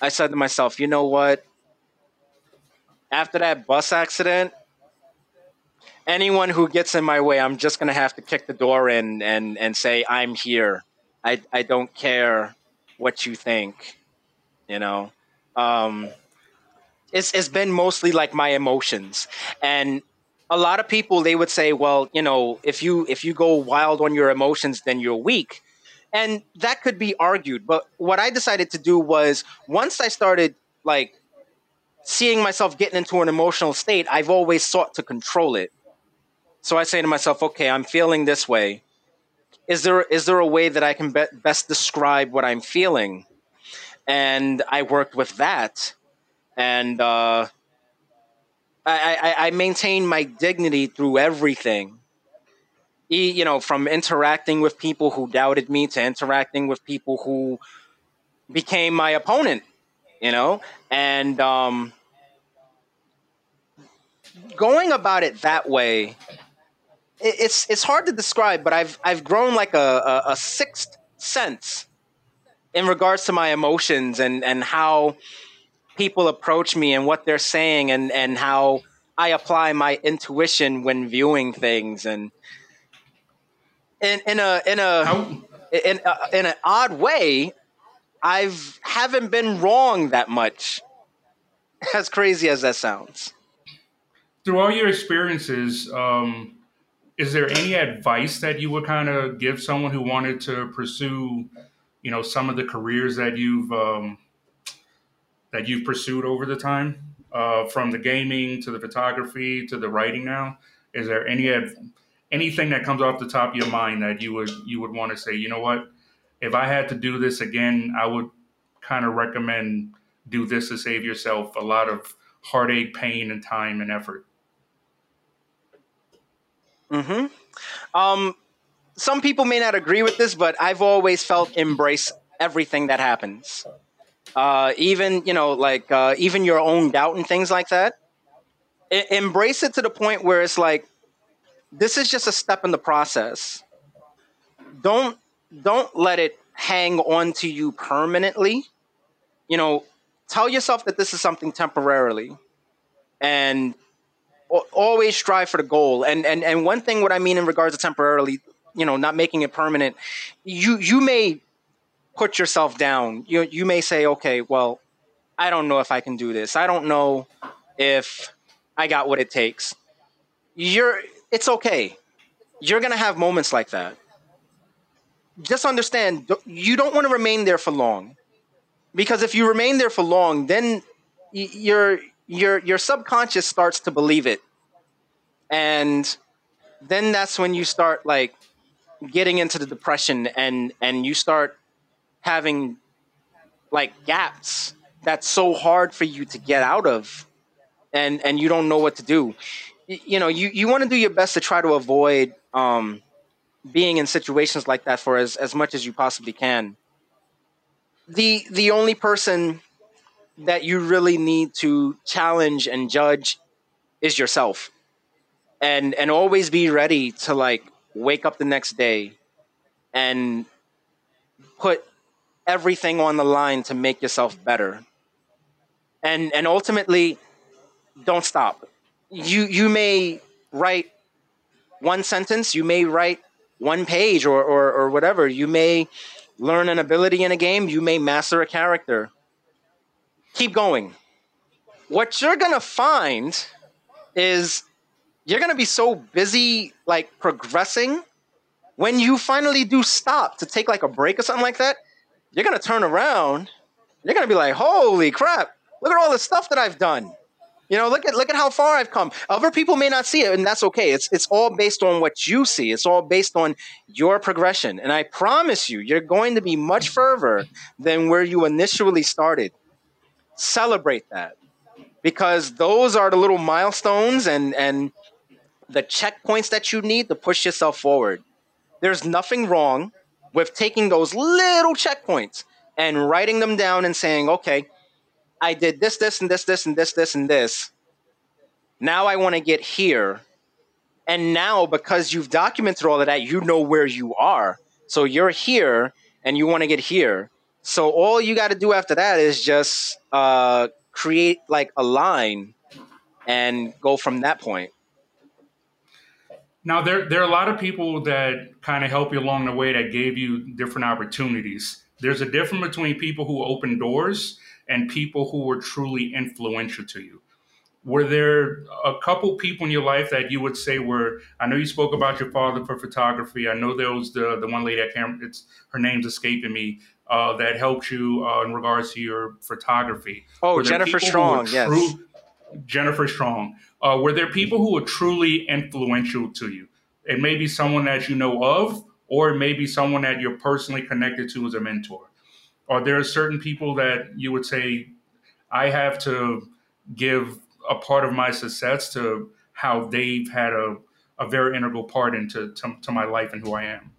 I said to myself, you know what? After that bus accident, anyone who gets in my way, I'm just gonna have to kick the door in and and say I'm here. I I don't care what you think. You know, um, it's it's been mostly like my emotions and. A lot of people they would say, well, you know, if you if you go wild on your emotions, then you're weak, and that could be argued. But what I decided to do was once I started like seeing myself getting into an emotional state, I've always sought to control it. So I say to myself, okay, I'm feeling this way. Is there is there a way that I can be- best describe what I'm feeling? And I worked with that, and uh, I, I, I maintain my dignity through everything. You know, from interacting with people who doubted me to interacting with people who became my opponent. You know, and um, going about it that way it's it's hard to describe, but I've I've grown like a, a, a sixth sense in regards to my emotions and and how people approach me and what they're saying and and how I apply my intuition when viewing things. And in in a in a in a, in an odd way I've haven't been wrong that much. <laughs> As crazy as that sounds. Through all your experiences um is there any advice that you would kind of give someone who wanted to pursue, you know, some of the careers that you've um, that you've pursued over the time, uh, from the gaming to the photography to the writing? Now, is there any anything that comes off the top of your mind that you would you would want to say, you know what, if I had to do this again, I would kind of recommend do this to save yourself a lot of heartache, pain, and time and effort. Hmm. Um. Some people may not agree with this, but I've always felt embrace everything that happens. Uh, even you know, like uh, even your own doubt and things like that. I- embrace it to the point where it's like, this is just a step in the process. Don't don't let it hang on to you permanently. You know, tell yourself that this is something temporarily, and always strive for the goal. And and and one thing, what I mean in regards to temporarily, you know, not making it permanent, you you may put yourself down. You you may say, okay, well, I don't know if I can do this. I don't know if I got what it takes. You're it's okay. You're to have moments like that. Just understand you don't want to remain there for long. Because if you remain there for long, then your your your subconscious starts to believe it. And then that's when you start like getting into the depression and and you start having like gaps that's so hard for you to get out of and and you don't know what to do you know you, you want to do your best to try to avoid um, being in situations like that for as, as much as you possibly can the the only person that you really need to challenge and judge is yourself. And and always be ready to like wake up the next day and put everything on the line to make yourself better. And and ultimately don't stop. You you may write one sentence you may write one page or, or or whatever. You may learn an ability in a game you may master a character keep going. What you're gonna find is you're gonna be so busy like progressing when you finally do stop to take like a break or something like that you're gonna turn around you're gonna be like holy crap look at all the stuff that i've done. You know look at look at how far i've come. Other people may not see it and that's okay. It's it's all based on what you see. It's all based on your progression. And i promise you you're going to be much further than where you initially started celebrate that because those are the little milestones and and the checkpoints that you need to push yourself forward. There's nothing wrong with taking those little checkpoints and writing them down and saying, okay, I did this, this, and this, this, and this, this, and this. Now I want to get here. And now, because you've documented all of that, you know where you are. So you're here and you want to get here. So all you got to do after that is just uh, create like a line and go from that point. Now there there are a lot of people that kind of help you along the way that gave you different opportunities. There's a difference between people who open doors and people who were truly influential to you. Were there a couple people in your life that you would say were? I know you spoke about your father for photography. I know there was the the one lady I can't. It's her name's escaping me. Uh, that helped you uh, in regards to your photography. Oh, Jennifer Strong. Yes. Jennifer Strong. Uh, were there people who were truly influential to you? It may be someone that you know of, or it may be someone that you're personally connected to as a mentor. Are there certain people that you would say, I have to give a part of my success to how they've had a, a very integral part into to, to my life and who I am?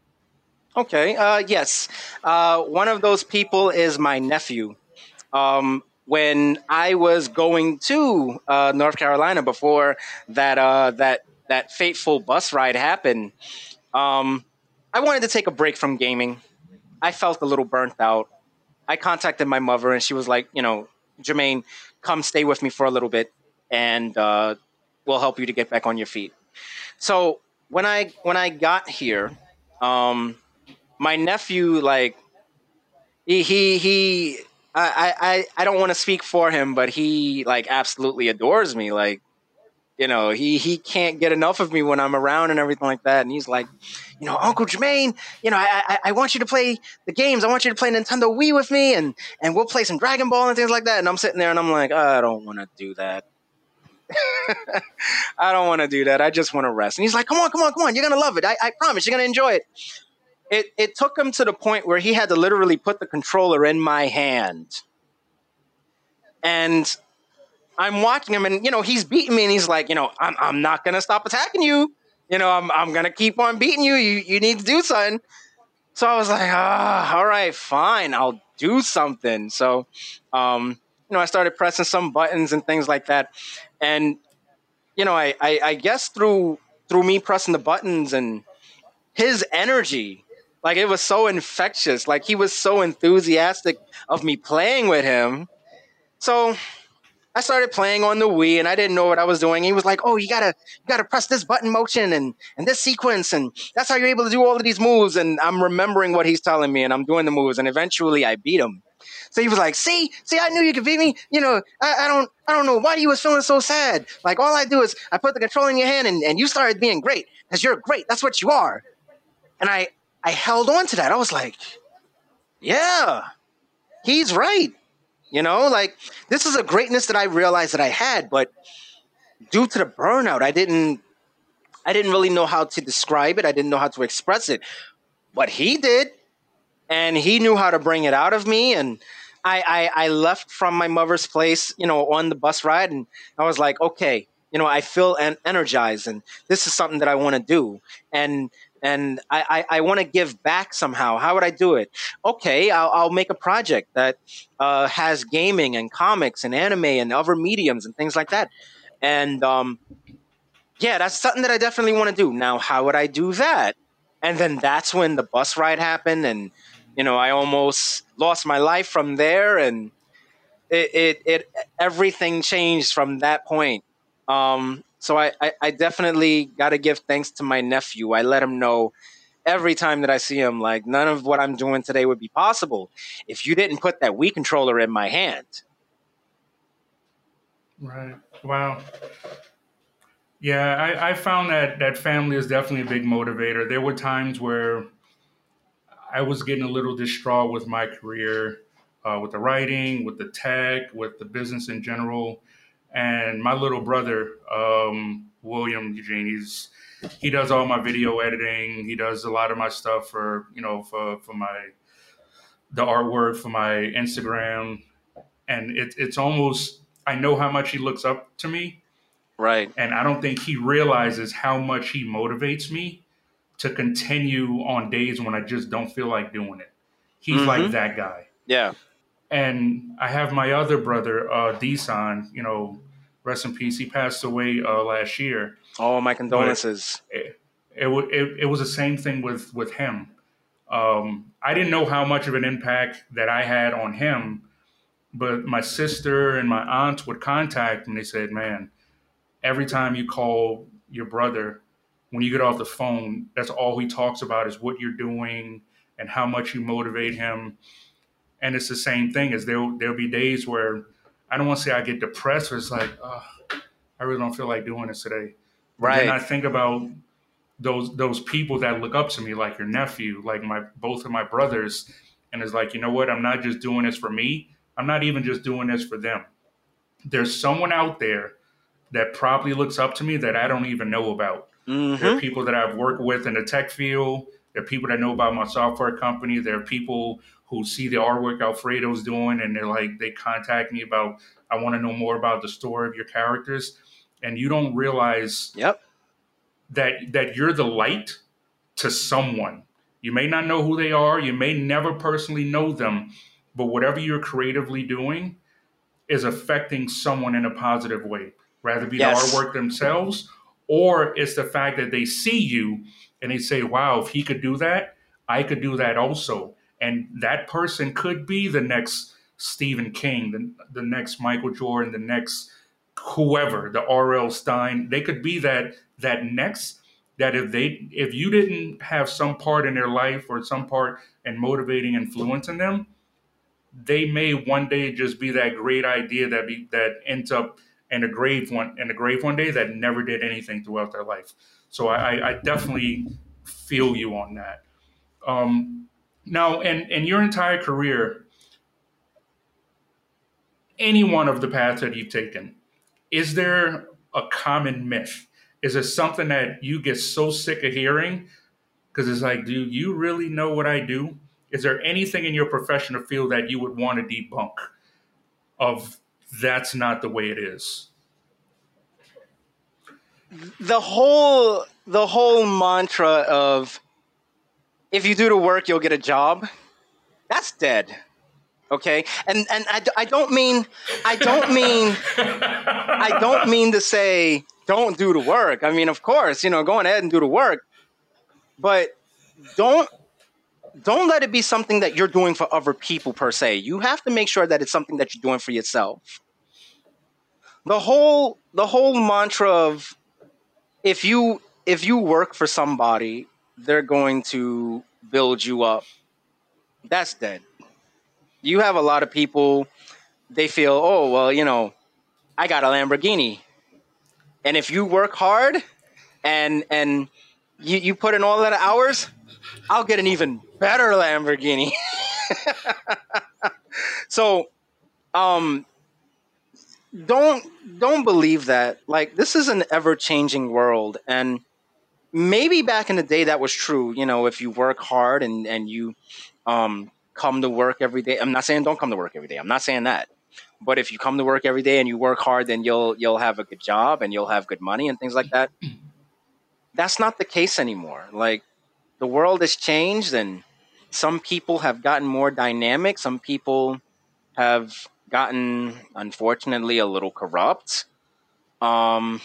Okay, uh, yes. Uh, one of those people is my nephew. Um, when I was going to uh, North Carolina before that uh, that that fateful bus ride happened, um, I wanted to take a break from gaming. I felt a little burnt out. I contacted my mother, and she was like, "You know, Jermaine, come stay with me for a little bit, and uh, we'll help you to get back on your feet." So when I when I got here, um, my nephew like he he he I, I, I don't want to speak for him, but he like absolutely adores me. Like, you know, he he can't get enough of me when I'm around and everything like that. And he's like, you know, Uncle Jermaine, you know, I, I, I want you to play the games. I want you to play Nintendo Wii with me, and and we'll play some Dragon Ball and things like that. And I'm sitting there and I'm like, I don't want to do that. <laughs> I don't want to do that. I just want to rest. And he's like, come on, come on, come on. You're gonna love it. I, I promise. You're gonna enjoy it it, it took him to the point where he had to literally put the controller in my hand. And I'm watching him, and you know, he's beating me, and he's like, you know, I'm, I'm not gonna stop attacking you. You know, I'm, I'm gonna keep on beating you. You you need to do something. So I was like, ah, all right, fine, I'll do something. So, um, you know, I started pressing some buttons and things like that, and you know, I, I, I guess through through me pressing the buttons and his energy like it was so infectious. Like he was so enthusiastic of me playing with him. So I started playing on the Wii and I didn't know what I was doing. He was like, "Oh, you gotta you gotta press this button motion and and this sequence and that's how you're able to do all of these moves." And I'm remembering what he's telling me and I'm doing the moves and eventually I beat him. So he was like, "See, see, I knew you could beat me. You know, I, I don't, I don't know why you was feeling so sad. Like all I do is I put the control in your hand, and, and you started being great because you're great. That's what you are." And I, I held on to that. I was like, "Yeah, he's right." You know, like this is a greatness that I realized that I had, but due to the burnout, I didn't, I didn't really know how to describe it. I didn't know how to express it, but he did and he knew how to bring it out of me and I, I, I left from my mother's place you know on the bus ride and i was like okay you know i feel en- energized and this is something that i want to do and and i i, I want to give back somehow. How would i do it? Okay i'll, I'll make a project that uh, has gaming and comics and anime and other mediums and things like that. And um yeah that's something that i definitely want to do. Now how would i do that? And then that's when the bus ride happened and you know, I almost lost my life from there, and it it, it everything changed from that point. Um, so I, I, I definitely got to give thanks to my nephew. I let him know every time that I see him, like none of what I'm doing today would be possible if you didn't put that Wii controller in my hand. Right. Wow. Yeah, I, I found that that family is definitely a big motivator. There were times where I was getting a little distraught with my career, uh, with the writing, with the tech, with the business in general. And my little brother, um, William Eugene, he's he does all my video editing. He does a lot of my stuff for you know for for my the artwork for my Instagram, and it, it's almost I know how much he looks up to me, right? And I don't think he realizes how much he motivates me to continue on days when I just don't feel like doing it. He's mm-hmm. like that guy. Yeah. And I have my other brother, uh, Desan, you know, rest in peace. He passed away uh, last year. Oh, my condolences. It, it, it, it, was the same thing with, with him. Um, I didn't know how much of an impact that I had on him, but my sister and my aunt would contact and They said, man, every time you call your brother, when you get off the phone, that's all he talks about is what you're doing and how much you motivate him. And it's the same thing as there there'll be days where I don't want to say I get depressed, but it's like, oh, I really don't feel like doing this today. Right. And I think about those those people that look up to me, like your nephew, like my both of my brothers, and it's like, you know what? I'm not just doing this for me. I'm not even just doing this for them. There's someone out there that probably looks up to me that I don't even know about Mm-hmm. There are people that I've worked with in the tech field. There are people that know about my software company. There are people who see the artwork Alfredo's doing and they're like, they contact me about, I want to know more about the story of your characters. And you don't realize yep. that that you're the light to someone. You may not know who they are, you may never personally know them, but whatever you're creatively doing is affecting someone in a positive way. Rather be yes. the artwork themselves or it's the fact that they see you and they say, wow, if he could do that, I could do that also. And that person could be the next Stephen King, the, the next Michael Jordan, the next whoever, the R.L. Stine. They could be that that next that if they if you didn't have some part in their life or some part in motivating influence in them, they may one day just be that great idea that be that ends up in a grave one in a grave one day that never did anything throughout their life. So I, I definitely feel you on that. Um, now, in, in your entire career, any one of the paths that you've taken, is there a common myth? Is it something that you get so sick of hearing? Because it's like, do you really know what I do? Is there anything in your professional field that you would want to debunk of that's not the way it is. The whole the whole mantra of if you do the work, you'll get a job. That's dead. Okay, and and I, I don't mean I don't mean I don't mean to say don't do the work. I mean, of course, you know, go ahead and do the work, but don't don't let it be something that you're doing for other people per se. You have to make sure that it's something that you're doing for yourself. The whole the whole mantra of if you if you work for somebody, they're going to build you up. That's dead. you have a lot of people. They feel, oh well, you know, I got a Lamborghini, and if you work hard, and and you, you put in all that hours, I'll get an even better Lamborghini. <laughs> so, um, don't don't believe that. Like this is an ever changing world, and maybe back in the day that was true. You know, if you work hard and and you um, come to work every day. I'm not saying don't come to work every day. I'm not saying that. But if you come to work every day and you work hard, then you'll you'll have a good job and you'll have good money and things like that. <clears throat> That's not the case anymore. Like the world has changed and some people have gotten more dynamic. Some people have gotten, unfortunately, a little corrupt. Um,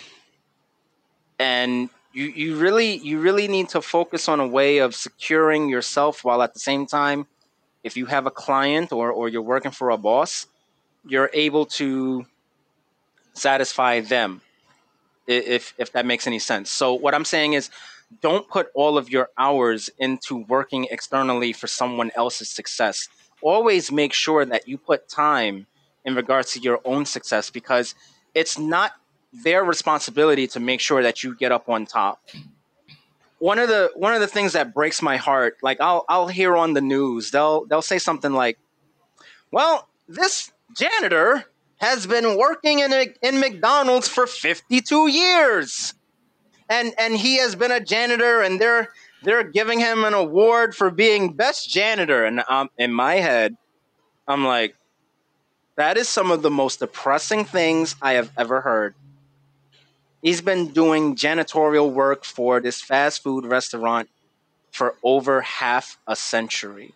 and you, you really you really need to focus on a way of securing yourself while at the same time, if you have a client or, or you're working for a boss, you're able to satisfy them if if that makes any sense. So what I'm saying is don't put all of your hours into working externally for someone else's success. Always make sure that you put time in regards to your own success because it's not their responsibility to make sure that you get up on top. One of the one of the things that breaks my heart, like I'll I'll hear on the news, they'll they'll say something like, "Well, this janitor has been working in in McDonald's for 52 years." and and he has been a janitor, and they're they're giving him an award for being best janitor. And um, in my head, I'm like, that is some of the most depressing things I have ever heard. He's been doing janitorial work for this fast food restaurant for over half a century.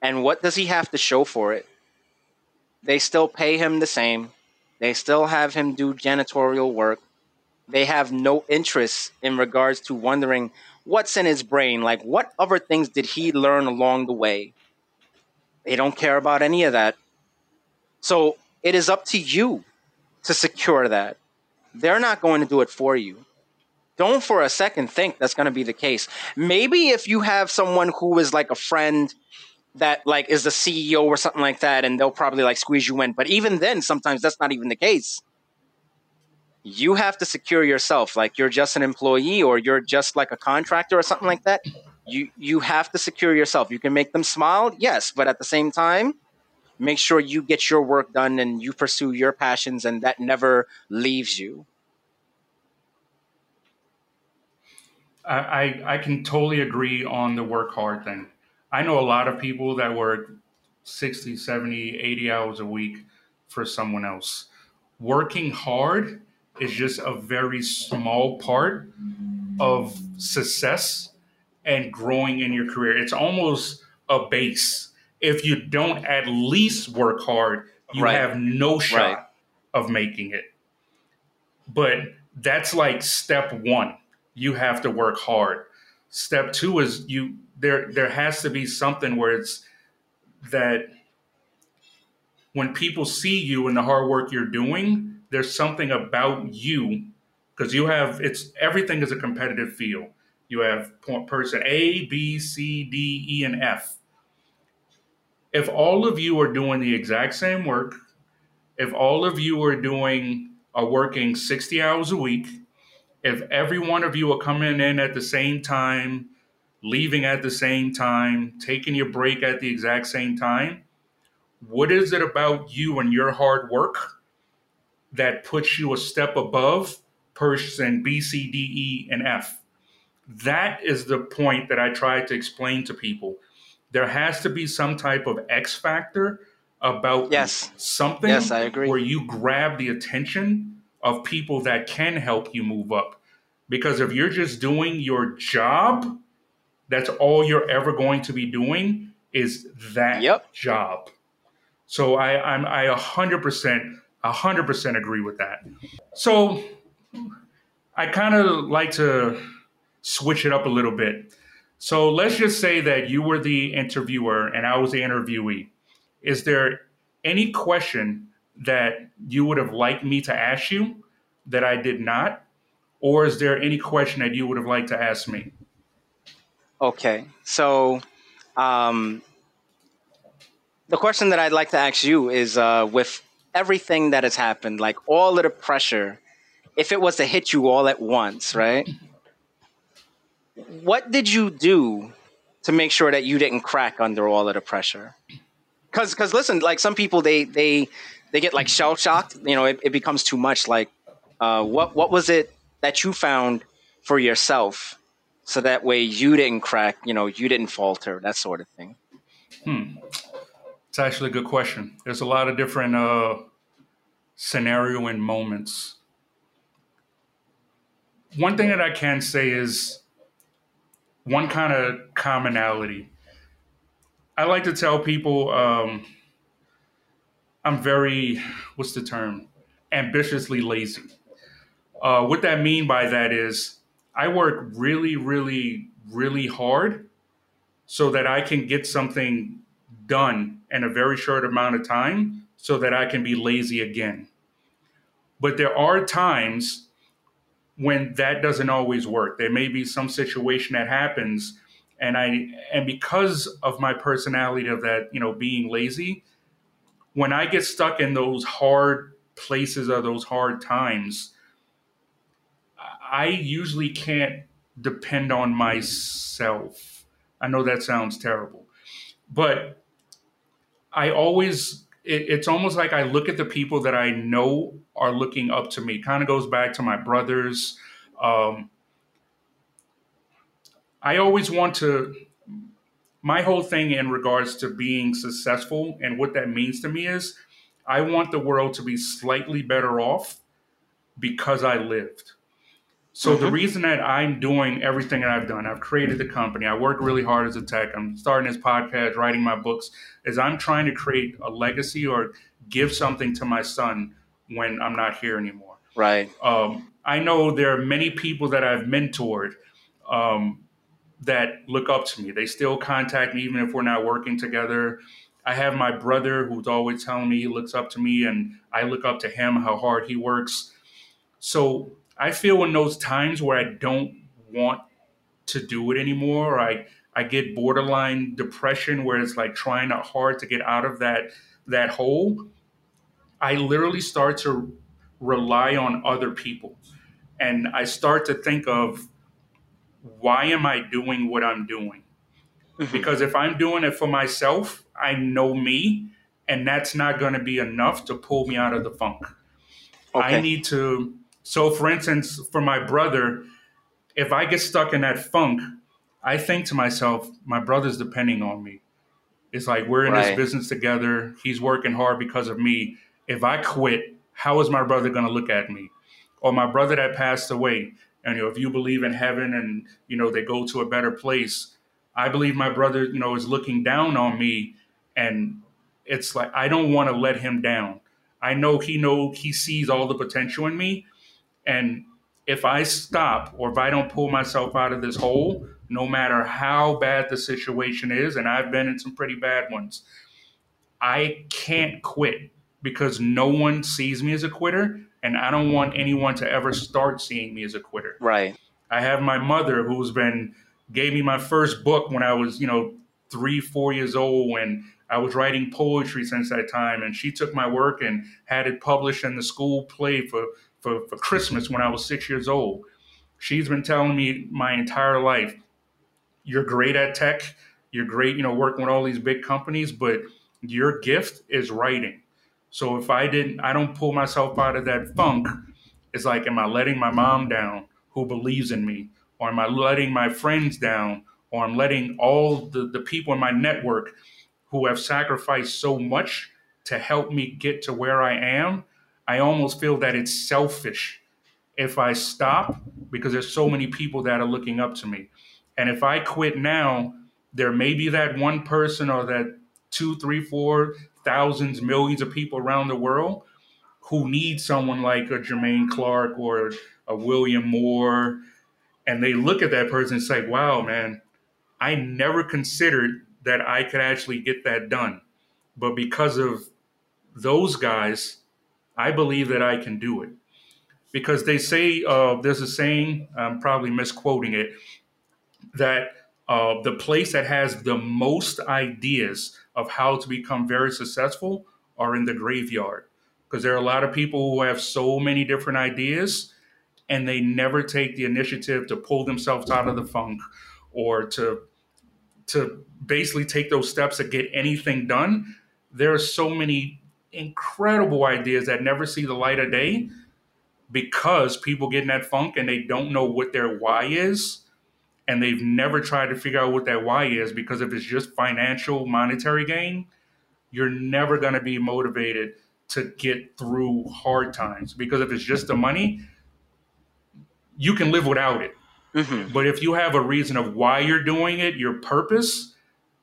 And what does he have to show for it? They still pay him the same. They still have him do janitorial work they have no interest in regards to wondering what's in his brain. Like, what other things did he learn along the way? They don't care about any of that. So it is up to you to secure that. They're not going to do it for you. Don't for a second think that's going to be the case. Maybe if you have someone who is like a friend that like is the CEO or something like that, and they'll probably like squeeze you in. But even then, sometimes that's not even the case you have to secure yourself like you're just an employee or you're just like a contractor or something like that you you have to secure yourself you can make them smile yes but at the same time make sure you get your work done and you pursue your passions and that never leaves you I, I, can totally agree on the work hard thing i know a lot of people that work 60 70 80 hours a week for someone else working hard is just a very small part of success and growing in your career. It's almost a base. If you don't at least work hard, you right. have no shot right. of making it. But that's like step 1. You have to work hard. Step 2 is you there there has to be something where it's that when people see you and the hard work you're doing, there's something about you because you have it's everything is a competitive field. You have person A, B, C, D, E, and F. If all of you are doing the exact same work, if all of you are doing are working 60 hours a week, if every one of you are coming in at the same time, leaving at the same time, taking your break at the exact same time, what is it about you and your hard work that puts you a step above person B, C, D, E, and F. That is the point that I try to explain to people. There has to be some type of X factor about yes. something yes, I agree. where you grab the attention of people that can help you move up. Because if you're just doing your job, that's all you're ever going to be doing is that yep. job. So I, I'm I 100% 100% agree with that. So I kind of like to switch it up a little bit. So let's just say that you were the interviewer and I was the interviewee. Is there any question that you would have liked me to ask you that I did not? Or is there any question that you would have liked to ask me? Okay. So um, the question that I'd like to ask you is uh, with everything that has happened, like all of the pressure, if it was to hit you all at once, right? What did you do to make sure that you didn't crack under all of the pressure? Because, because listen, like some people, they they they get like shell shocked. You know, it, it becomes too much. Like, uh, what what was it that you found for yourself, so that way you didn't crack. You know, you didn't falter, that sort of thing. Hmm. It's actually a good question. There's a lot of different uh, scenario and moments. One thing that I can say is one kind of commonality. I like to tell people um, I'm very, what's the term? Ambitiously lazy. Uh, what that mean by that is I work really, really, really hard so that I can get something done in a very short amount of time so that I can be lazy again. But there are times when that doesn't always work. There may be some situation that happens and I and because of my personality of that, you know, being lazy, when I get stuck in those hard places or those hard times, I usually can't depend on myself. I know that sounds terrible, but I always, it, it's almost like I look at the people that I know are looking up to me. Kind of goes back to my brothers. Um, I always want to, my whole thing in regards to being successful and what that means to me is I want the world to be slightly better off because I lived. So mm-hmm. the reason that I'm doing everything that I've done, I've created the company, I work really hard as a tech, I'm starting this podcast, writing my books, is I'm trying to create a legacy or give something to my son when I'm not here anymore. Right. Um, I know there are many people that I've mentored um, that look up to me. They still contact me even if we're not working together. I have my brother who's always telling me he looks up to me, and I look up to him how hard he works. So I feel in those times where I don't want to do it anymore, I I get borderline depression where it's like trying hard to get out of that that hole. I literally start to rely on other people. And I start to think of why am I doing what I'm doing? Mm-hmm. Because if I'm doing it for myself, I know me, and that's not going to be enough to pull me out of the funk. Okay. I need to so, for instance, for my brother, if I get stuck in that funk, I think to myself, my brother's depending on me. It's like we're in right. this business together. He's working hard because of me. If I quit, how is my brother going to look at me? Or my brother that passed away. And you know, if you believe in heaven and you know they go to a better place, I believe my brother, you know, is looking down on me, and it's like I don't want to let him down. I know he know he sees all the potential in me, and if I stop or if I don't pull myself out of this hole, no matter how bad the situation is, and I've been in some pretty bad ones, I can't quit because no one sees me as a quitter, and I don't want anyone to ever start seeing me as a quitter. Right. I have my mother who's been gave me my first book when I was, you know, three, four years old when I was writing poetry since that time, and she took my work and had it published in the school play for for, for Christmas when I was six years old. She's been telling me my entire life, you're great at tech, you're great, you know, working with all these big companies, but your gift is writing. So if I didn't, I don't pull myself out of that funk, it's like, am I letting my mom down who believes in me? Or am I letting my friends down? Or I'm letting all the, the people in my network who have sacrificed so much to help me get to where I am I almost feel that it's selfish if I stop because there's so many people that are looking up to me. And if I quit now, there may be that one person or that two, three, four thousands, millions of people around the world who need someone like a Jermaine Clark or a William Moore. And they look at that person and say, wow, man, I never considered that I could actually get that done. But because of those guys, I believe that I can do it. Because they say, uh, there's a saying, I'm probably misquoting it, that uh, the place that has the most ideas of how to become very successful are in the graveyard because there are a lot of people who have so many different ideas and they never take the initiative to pull themselves out of the funk or to to basically take those steps to get anything done there are so many incredible ideas that never see the light of day because people get in that funk and they don't know what their why is and they've never tried to figure out what that why is because if it's just financial monetary gain you're never going to be motivated to get through hard times because if it's just the money you can live without it mm-hmm. but if you have a reason of why you're doing it your purpose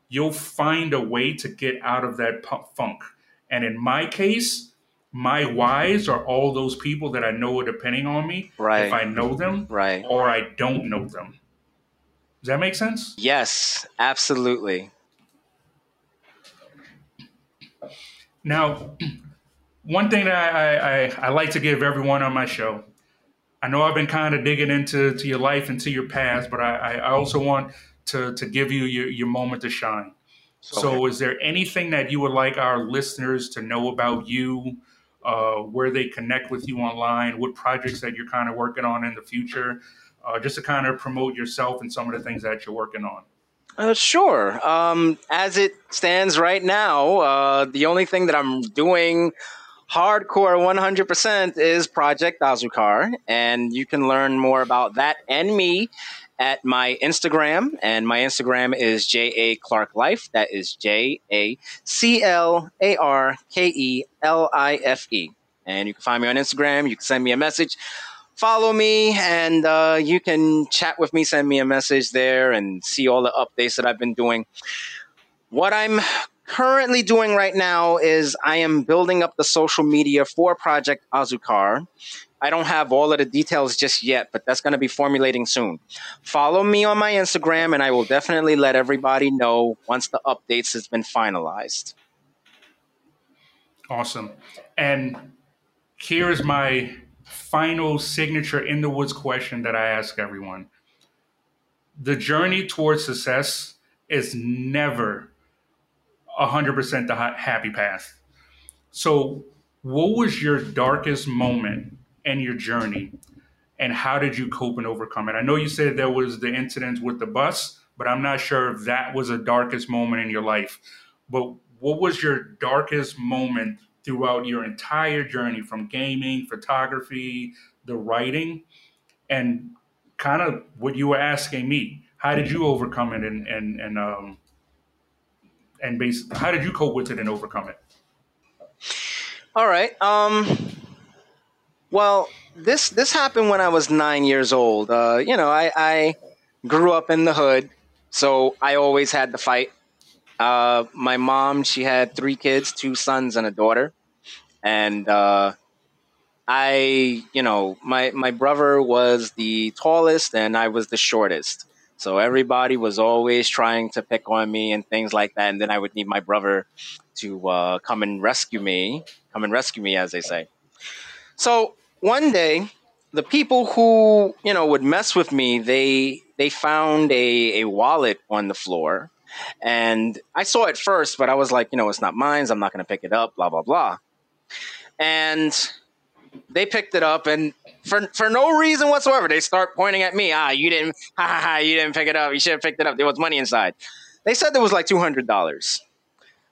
you'll find a way to get out of that funk and in my case my whys are all those people that I know are depending on me. Right. If I know them, right, or I don't know them. Does that make sense? Yes, absolutely. Now, <clears throat> one thing that I, I, I, like to give everyone on my show, I know I've been kind of digging into to your life and to your past, but I, I also want to, to give you your, your moment to shine. Okay. So, is there anything that you would like our listeners to know about you, uh, where they connect with you online, what projects that you're kind of working on in the future? uh, just to kind of promote yourself and some of the things that you're working on. Uh, sure. Um, as it stands right now, uh, the only thing that I'm doing hardcore 100% is Project Azucar, and you can learn more about that and me at my Instagram, and my Instagram is J A Clark Life. That is J A C L A R K E L I F E. And you can find me on Instagram. You can send me a message follow me and uh, you can chat with me, send me a message there, and see all the updates that I've been doing. What I'm currently doing right now is I am building up the social media for Project Azucar. I don't have all of the details just yet, but that's going to be formulating soon. Follow me on my Instagram, and I will definitely let everybody know once the updates has been finalized. Awesome. And here is my final signature in the woods question that I ask everyone. The journey towards success is never 100% the happy path. So, what was your darkest moment in your journey and how did you cope and overcome it? I know you said there was the incident with the bus, but I'm not sure if that was the darkest moment in your life. But what was your darkest moment throughout your entire journey from gaming, photography, the writing, and kind of what you were asking me. How did you overcome it and and and um and basically how did you cope with it and overcome it? All right. Um well, this this happened when I was 9 years old. Uh you know, I I grew up in the hood, so I always had to fight. Uh, my mom, she had three kids, two sons and a daughter, and uh, I, you know, my my brother was the tallest and I was the shortest. So everybody was always trying to pick on me and things like that. And then I would need my brother to uh, come and rescue me, come and rescue me, as they say. So one day, the people who you know would mess with me, they they found a, a wallet on the floor and I saw it first, but I was like, you know, it's not mine. I'm not going to pick it up, blah, blah, blah. And they picked it up and for, for no reason whatsoever, they start pointing at me. Ah, you didn't, <laughs> ha, ha, ha, you didn't pick it up. You should have picked it up. There was money inside. They said there was like $200.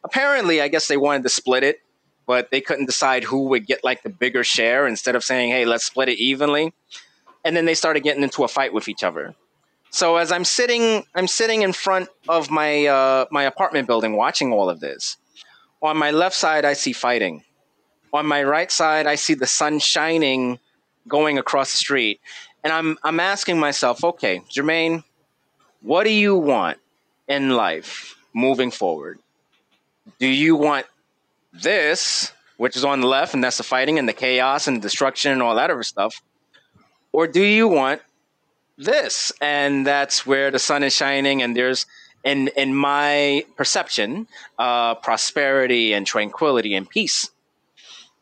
Apparently, I guess they wanted to split it, but they couldn't decide who would get like the bigger share instead of saying, hey, let's split it evenly. And then they started getting into a fight with each other. So as I'm sitting, I'm sitting in front of my uh, my apartment building, watching all of this. On my left side, I see fighting. On my right side, I see the sun shining, going across the street, and I'm I'm asking myself, okay, Jermaine, what do you want in life moving forward? Do you want this, which is on the left, and that's the fighting and the chaos and the destruction and all that other stuff, or do you want this? And that's where the sun is shining and there's in in my perception uh, prosperity and tranquility and peace.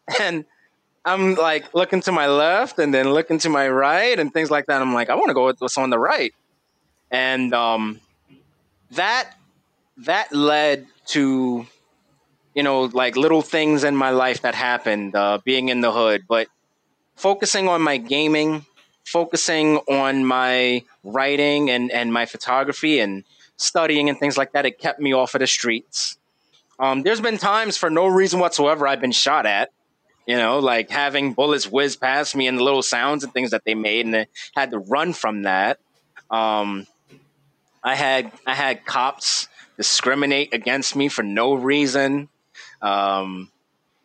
<laughs> And i'm like looking to my left and then looking to my right and things like that. I'm like i want to go with what's on the right. And um, that that led to you know like little things in my life that happened uh, being in the hood but focusing on my gaming focusing on my writing and, and my photography and studying and things like that it kept me off of the streets um, there's been times for no reason whatsoever i've been shot at you know like having bullets whiz past me and the little sounds and things that they made and I had to run from that um, i had i had cops discriminate against me for no reason. Um,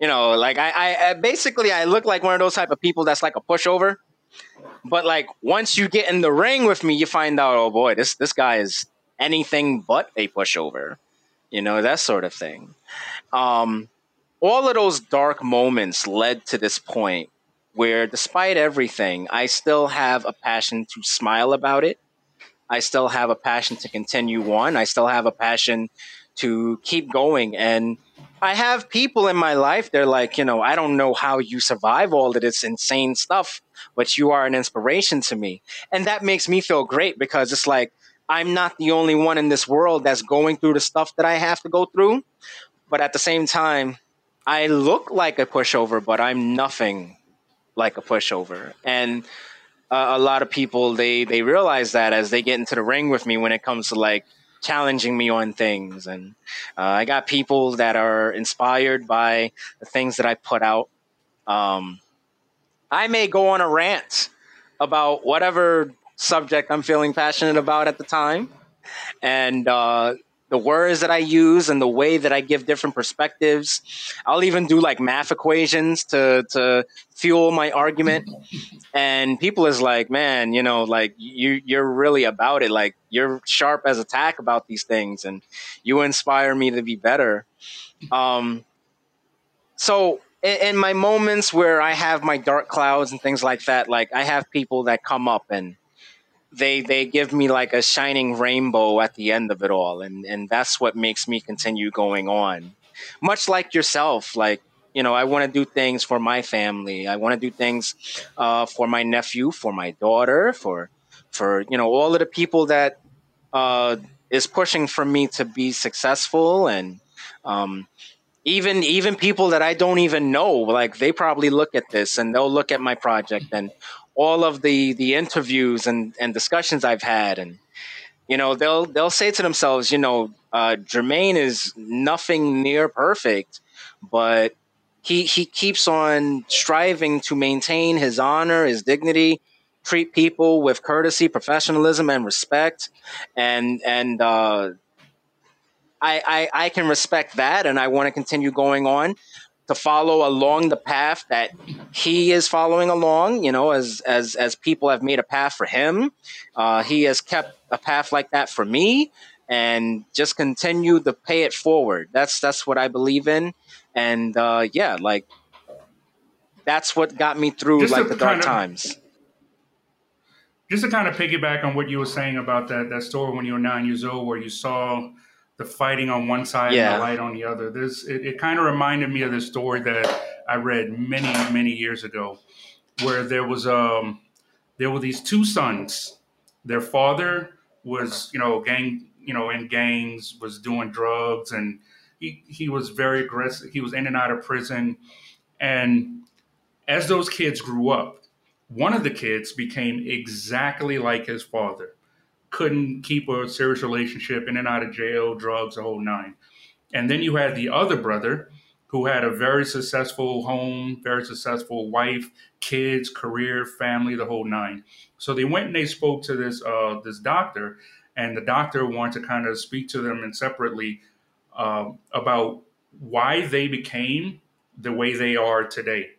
you know, like I, I, I basically I look like one of those type of people that's like a pushover. But like once you get in the ring with me, you find out, oh boy, this this guy is anything but a pushover. You know, that sort of thing. Um, all of those dark moments led to this point where despite everything, I still have a passion to smile about it I still have a passion to continue on. I still have a passion to keep going. And I have people in my life, they're like, you know, I don't know how you survive all of this insane stuff, but you are an inspiration to me. And that makes me feel great because it's like, I'm not the only one in this world that's going through the stuff that I have to go through. But at the same time, I look like a pushover, but I'm nothing like a pushover. And uh, a lot of people they they realize that as they get into the ring with me when it comes to like challenging me on things. And uh, i got people that are inspired by the things that i put out. Um, i may go on a rant about whatever subject i'm feeling passionate about at the time. And uh, the words that I use and the way that I give different perspectives. I'll even do like math equations to to fuel my argument. And people is like, man, you know, like you you're really about it. Like you're sharp as a tack about these things, and you inspire me to be better. Um, so in, in my moments where I have my dark clouds and things like that, like I have people that come up and they they give me like a shining rainbow at the end of it all. And and that's what makes me continue going on. Much like yourself like you know i want to do things for my family. I want to do things uh, for my nephew for my daughter for for you know all of the people that uh, is pushing for me to be successful. And um, even even people that I don't even know, like they probably look at this and they'll look at my project and all of the the interviews and and discussions I've had, and you know they'll they'll say to themselves, you know, uh, Jermaine is nothing near perfect, but he he keeps on striving to maintain his honor, his dignity, treat people with courtesy, professionalism, and respect, and and uh, I, I I can respect that, and I want to continue going on to follow along the path that he is following along. You know, as as as people have made a path for him, uh, he has kept a path like that for me, and just continue to pay it forward. That's that's what I believe in, and uh, yeah, like that's what got me through just like the dark of, times. Just to kind of piggyback on what you were saying about that that story when you were nine years old, where you saw the fighting on one side yeah. and the light on the other. This it, it kind of reminded me of this story that I read many many years ago, where there was um there were these two sons. Their father was you know gang you know in gangs was doing drugs and he he was very aggressive. He was in and out of prison, and as those kids grew up, one of the kids became exactly like his father couldn't keep a serious relationship, in and out of jail, drugs, a whole nine. And then you had the other brother who had a very successful home, very successful wife, kids, career, family, the whole nine. So they went and they spoke to this uh, this doctor, and the doctor wanted to kind of speak to them and separately uh, about why they became the way they are today.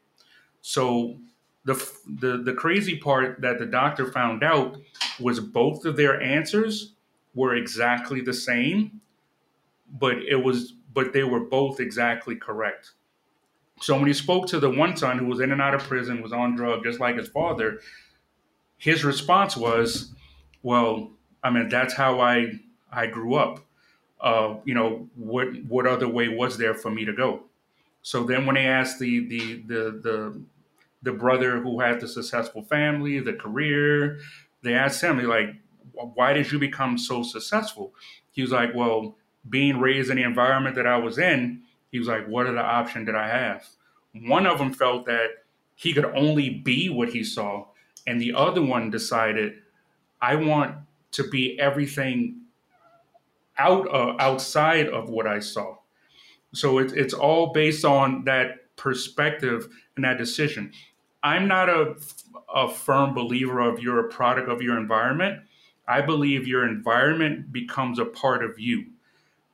So the, the the crazy part that the doctor found out was both of their answers were exactly the same, but it was but they were both exactly correct. So when he spoke to the one son who was in and out of prison, was on drug just like his father, his response was, "Well, I mean that's how I I grew up. Uh, you know what what other way was there for me to go?" So then when they asked the the the the the brother who had the successful family, the career, they asked him, like, why did you become so successful? He was like, well, being raised in the environment that I was in, he was like, what are the options that I have? One of them felt that he could only be what he saw, and the other one decided, I want to be everything out uh, outside of what I saw. So it's it's all based on that perspective and that decision. I'm not a, a firm believer of you're a product of your environment. I believe your environment becomes a part of you.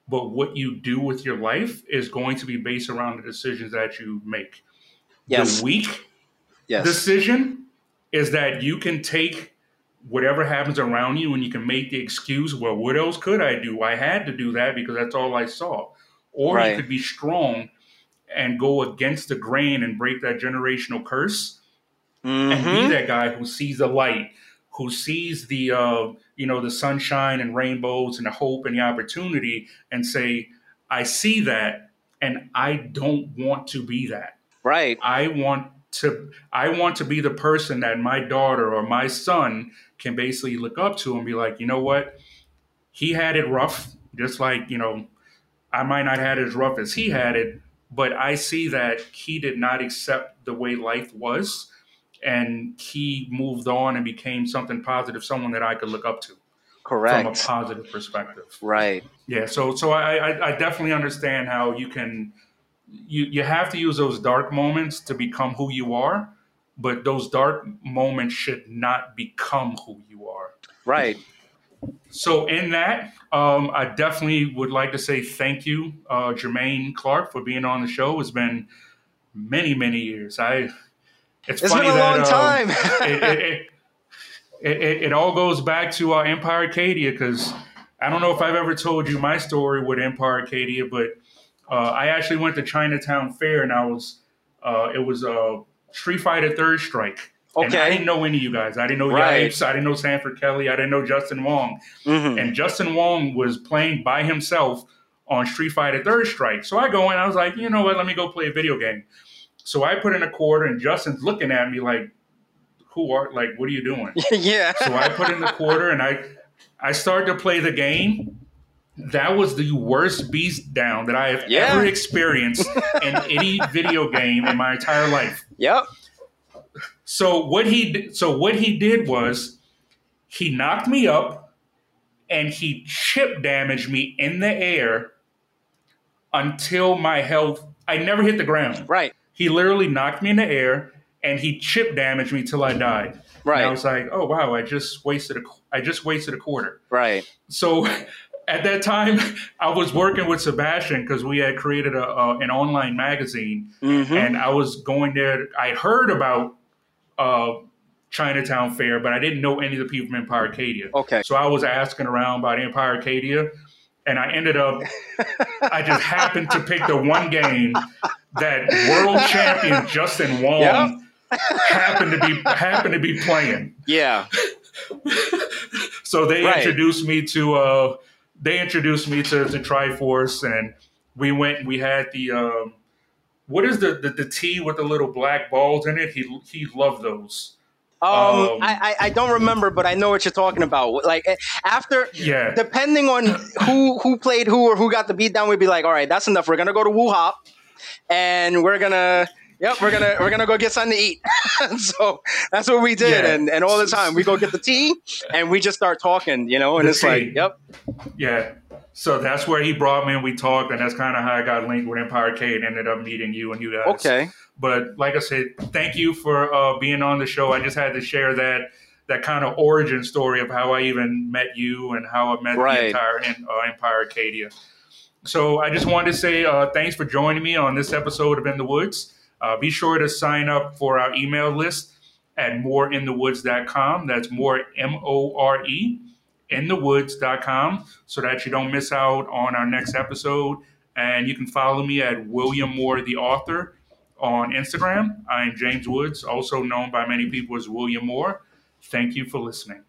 But what you do with your life is going to be based around the decisions that you make. Yes. The weak yes. decision is that you can take whatever happens around you and you can make the excuse, well, what else could I do? I had to do that because that's all I saw. Or right. you could be strong and go against the grain and break that generational curse mm-hmm. and be mm-hmm. that guy who sees the light, who sees the uh, you know the sunshine and rainbows and the hope and the opportunity and say, I see that and I don't want to be that. Right. I want to I want to be the person that my daughter or my son can basically look up to and be like, you know what? He had it rough, just like, you know, I might not had it as rough as he had it, but I see that he did not accept the way life was and he moved on and became something positive, someone that I could look up to. Correct. From a positive perspective. Right. Yeah. So so I, I, I definitely understand how you can you you have to use those dark moments to become who you are, but those dark moments should not become who you are. Right. So in that, um, I definitely would like to say thank you, uh, Jermaine Clark, for being on the show. It's been many, many years. I. It's, it's been a that, long um, time. it, it, it, it, all goes back to uh, Empire Arcadia because I don't know if I've ever told you my story with Empire Arcadia, but uh, I actually went to Chinatown Fair and I was uh, it was a Street Fighter Third Strike. Okay. And I didn't know any of you guys. I didn't know right. I didn't know Sanford Kelly. I didn't know Justin Wong. Mm-hmm. And Justin Wong was playing by himself on Street Fighter Third Strike. So I go in. I was like, you know what? Let me go play a video game. So I put in a quarter, and Justin's looking at me like, "Who are like? What are you doing?" <laughs> yeah. So I put in the quarter, and I I started to play the game. That was the worst beast down that I have yeah. ever experienced in any video game in my entire life. Yep. So what he so what he did was he knocked me up and he chip damaged me in the air until my health I never hit the ground. Right. He literally knocked me in the air and he chip damaged me till I died. Right. And I was like, "Oh wow, I just wasted a I just wasted a quarter." Right. So <laughs> at that time, <laughs> I was working with Sebastian because we had created a, an online magazine, mm-hmm. and I was going there. I heard about uh, Chinatown Fair, but I didn't know any of the people from Empire Arcadia. Okay. So I was asking around about Empire Arcadia, and I ended up, <laughs> I just happened to pick the one game that world champion <laughs> Justin Wong yep. happened to be happened to be playing. Yeah. so they right. introduced me to uh, they introduced me to, to Triforce, and we went. We had the um, what is the, the the tea with the little black balls in it? He he loved those. Um, um I, I don't remember, but I know what you're talking about. Like eh, after, yeah, depending on who who played who or who got the beat down, we'd be like, all right, that's enough. We're gonna go to Wo Hop, and we're gonna Yep, we're gonna we're gonna go get something to eat. <laughs> so that's what we did, yeah. and and all the time we go get the tea, and we just start talking, you know, and the it's tea. like, yep, yeah. So that's where he brought me, and we talked, and that's kind of how I got linked with Empire K, And ended up meeting you and you guys. Okay. But like I said, thank you for uh, being on the show. I just had to share that that kind of origin story of how I even met you and how I met right. the entire uh, Empire Arcadia. So I just wanted to say uh, thanks for joining me on this episode of In the Woods. Uh, be sure to sign up for our email list at moreinthewoods.com. That's more M O R E inthewoods.com so that you don't miss out on our next episode. And you can follow me at William Moore, the author, on Instagram. I'm James Woods, also known by many people as William Moore. Thank you for listening.